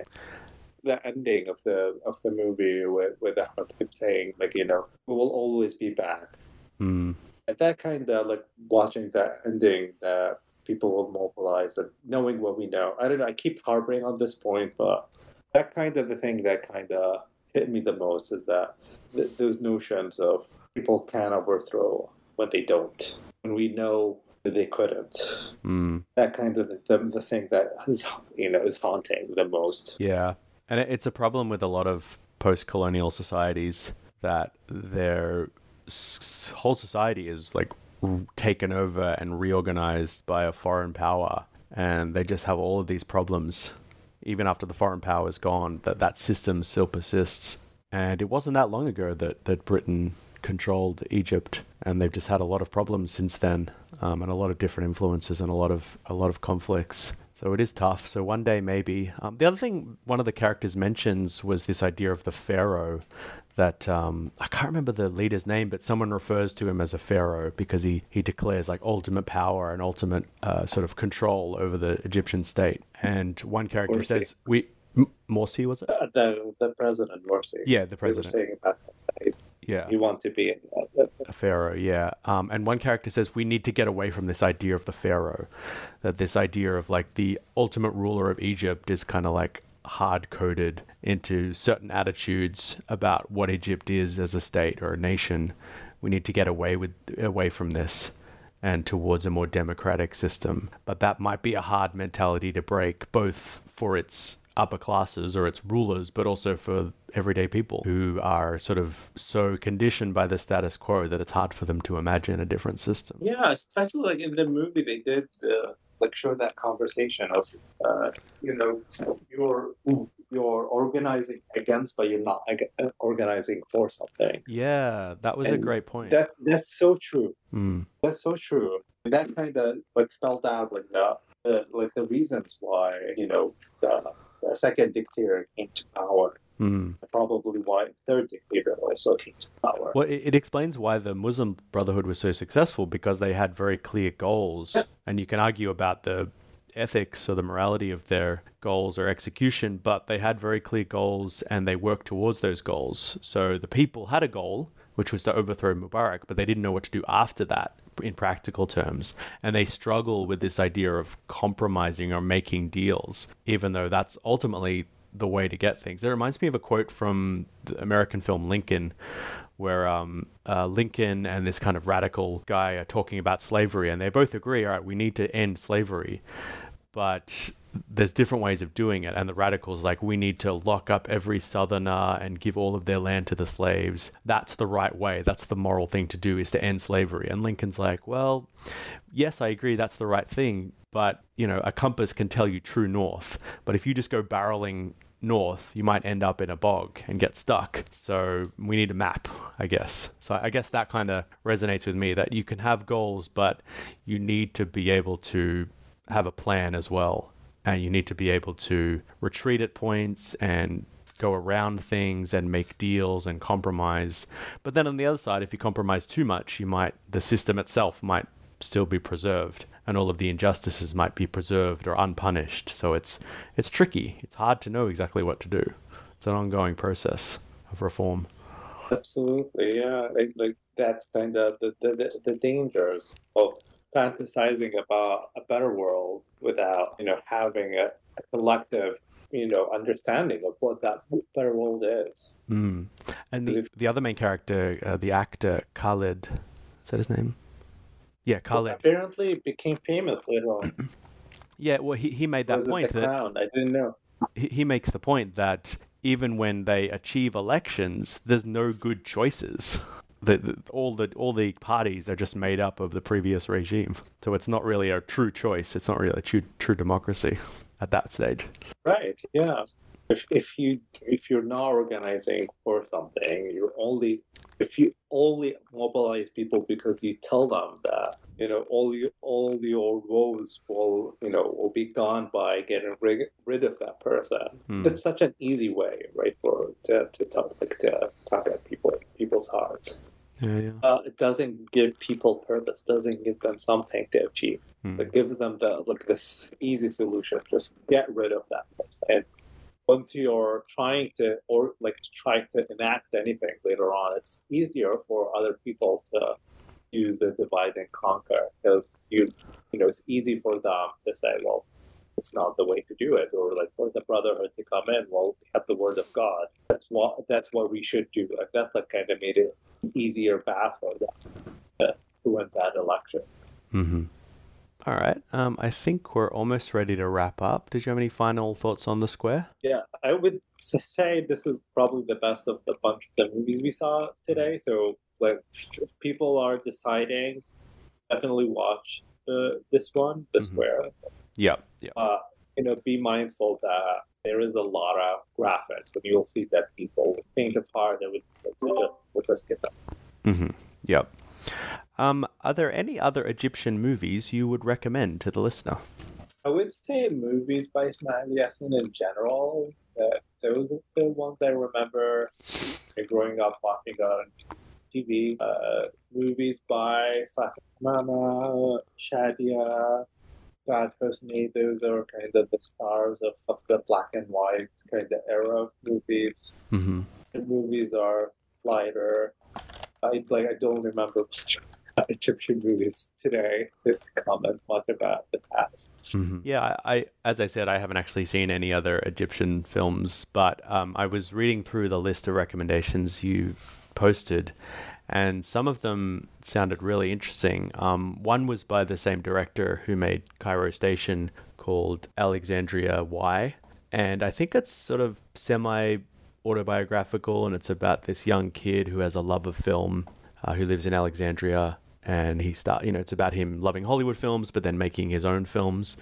The ending of the of the movie with with Ahmed saying like you know we will always be back. Mm. And that kind of like watching that ending that people will mobilize and knowing what we know. I don't know. I keep harping on this point, but that kind of the thing that kind of hit me the most is that th- those notions of people can overthrow when they don't, when we know they couldn't. Mm. That kind of the, the, the thing that is you know is haunting the most. Yeah. And it's a problem with a lot of post colonial societies that their s- whole society is like r- taken over and reorganized by a foreign power. And they just have all of these problems. Even after the foreign power is gone, that, that system still persists. And it wasn't that long ago that, that Britain controlled Egypt, and they've just had a lot of problems since then, um, and a lot of different influences and a lot of a lot of conflicts. So it is tough. So one day maybe. Um, the other thing one of the characters mentions was this idea of the pharaoh. That um, I can't remember the leader's name, but someone refers to him as a pharaoh because he he declares like ultimate power and ultimate uh, sort of control over the Egyptian state. And one character Morsi. says, "We M- Morsi was it? Uh, The the president Morsi. Yeah, the We were president. saying about that. Yeah, He want to be a pharaoh yeah. Um, and one character says we need to get away from this idea of the pharaoh. That this idea of like the ultimate ruler of egypt is kind of like hard coded into certain attitudes about what egypt is as a state or a nation. We need to get away with away from this and towards a more democratic system. But that might be a hard mentality to break both for its upper classes or its rulers but also for everyday people who are sort of so conditioned by the status quo that it's hard for them to imagine a different system Yeah, especially like in the movie, they did uh, like show that conversation of, uh, you know, you're you're organizing against, but you're not uh, organizing for something. yeah that was a great point That's that's so true. Mm, That's so true. That kind of like spelled out like the, the like the reasons why you know the, the second dictator came to power, mm. probably why the third dictator also came to power. Well, it, it explains why the Muslim Brotherhood was so successful because they had very clear goals, and you can argue about the ethics or the morality of their goals or execution, but they had very clear goals and they worked towards those goals. So the people had a goal, which was to overthrow Mubarak, but they didn't know what to do after that in practical terms. And they struggle with this idea of compromising or making deals, even though that's ultimately the way to get things. It reminds me of a quote from the American film Lincoln, where um, uh, Lincoln and this kind of radical guy are talking about slavery, and they both agree, all right, we need to end slavery, but there's different ways of doing it. And the radicals like, we need to lock up every southerner and give all of their land to the slaves. That's the right way. That's the moral thing to do is to end slavery. And Lincoln's like, well, yes, I agree, that's the right thing, but you know, a compass can tell you true north. But if you just go barreling north, you might end up in a bog and get stuck. So we need a map, I guess. So I guess that kind of resonates with me that you can have goals, but you need to be able to have a plan as well. And you need to be able to retreat at points and go around things and make deals and compromise. But then on the other side, if you compromise too much, you might the system itself might still be preserved and all of the injustices might be preserved or unpunished. So it's it's tricky. It's hard to know exactly what to do. It's an ongoing process of reform. Absolutely, yeah. Like, like that's kind of the, the, the, the dangers of fantasizing about a better world without, you know, having a, a collective, you know, understanding of what that better world is. Mm. And the, the other main character, uh, the actor Khalid, is that his name? Yeah, Khalid. Apparently, it became famous later on. Yeah, well, he, he made that Was point that crown? I didn't know. he, he makes the point that even when they achieve elections, there's no good choices. The, the, all the all the parties are just made up of the previous regime, so it's not really a true choice. It's not really a true true democracy at that stage. Right. Yeah. If if you if you're not organizing for something, you're only if you only mobilize people because you tell them that you know all the all the old woes will you know will be gone by getting rid, rid of that person. Hmm. That's such an easy way, right, for to to talk like to talk at people people's hearts. Yeah, yeah. Uh, it doesn't give people purpose. Doesn't give them something to achieve. Hmm. It gives them the like this easy solution. Just get rid of that. And once you're trying to or like to try to enact anything later on, it's easier for other people to use the divide and conquer because you you know it's easy for them to say, well, it's not the way to do it, or like for the brotherhood to come in, well, we have the word of God. That's what that's what we should do. Like that's like kind of made it easier path for them to, to win that election. Mm-hmm. All right. Um, I think we're almost ready to wrap up. Did you have any final thoughts on the square? Yeah, I would say this is probably the best of the bunch of the movies we saw today. So, like, if people are deciding, definitely watch this one, The Mhm. Square. Yep. Yep. Uh, you know, be mindful that there is a lot of graphics, and you'll see that people think of hard. I would suggest we'll just skip them. Mm-hmm. Yep. Um, are there any other Egyptian movies you would recommend to the listener? I would say movies by Ismail Yassin in general. Uh, those are the ones I remember growing up watching on TV. Uh, movies by Fatima, Shadia, Soad Hosni. Those are kind of the stars of, of the black and white kind of era of movies. Mm-hmm. The movies are lighter. I like. I don't remember Egyptian movies today to, to comment much about the past. Mm-hmm. Yeah, I, I, as I said, I haven't actually seen any other Egyptian films, but um, I was reading through the list of recommendations you posted, and some of them sounded really interesting. Um, one was by the same director who made Cairo Station, called Alexandria Why. and I think it's sort of semi autobiographical, and it's about this young kid who has a love of film, uh, who lives in Alexandria and he start you know it's about him loving Hollywood films but then making his own films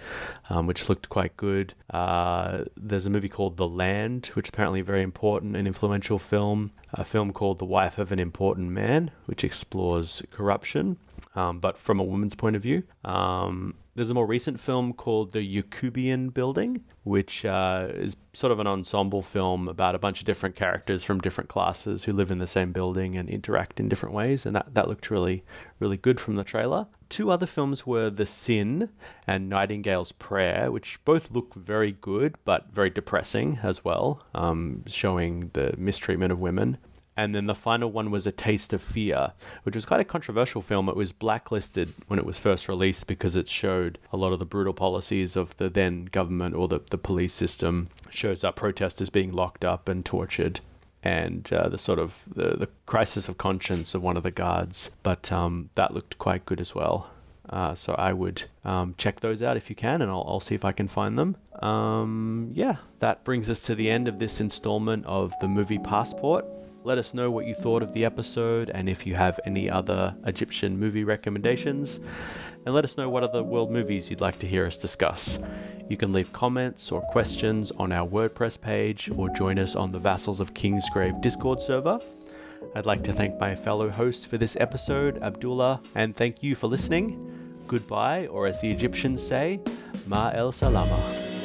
um, which looked quite good. Uh, there's a movie called The Land which apparently a very important and influential film a film called The Wife of an Important Man which explores corruption um, but from a woman's point of view. Um, there's a more recent film called The Yacoubian Building, which uh, is sort of an ensemble film about a bunch of different characters from different classes who live in the same building and interact in different ways, and that, that looked really, really good from the trailer. Two other films were The Sin and Nightingale's Prayer, which both look very good but very depressing as well, um, showing the mistreatment of women. And then the final one was A Taste of Fear, which was quite a controversial film. It was blacklisted when it was first released because it showed a lot of the brutal policies of the then government or the, the police system. It shows up protesters being locked up and tortured and uh, the sort of the, the crisis of conscience of one of the guards. But um, that looked quite good as well. Uh, so I would um, check those out if you can, and I'll, I'll see if I can find them. Um, yeah, that brings us to the end of this installment of the movie Passport. Let us know what you thought of the episode and if you have any other Egyptian movie recommendations. And let us know what other world movies you'd like to hear us discuss. You can leave comments or questions on our WordPress page or join us on the Vassals of Kingsgrave Discord server. I'd like to thank my fellow host for this episode, Abdullah, and thank you for listening. Goodbye, or as the Egyptians say, Ma el Salama.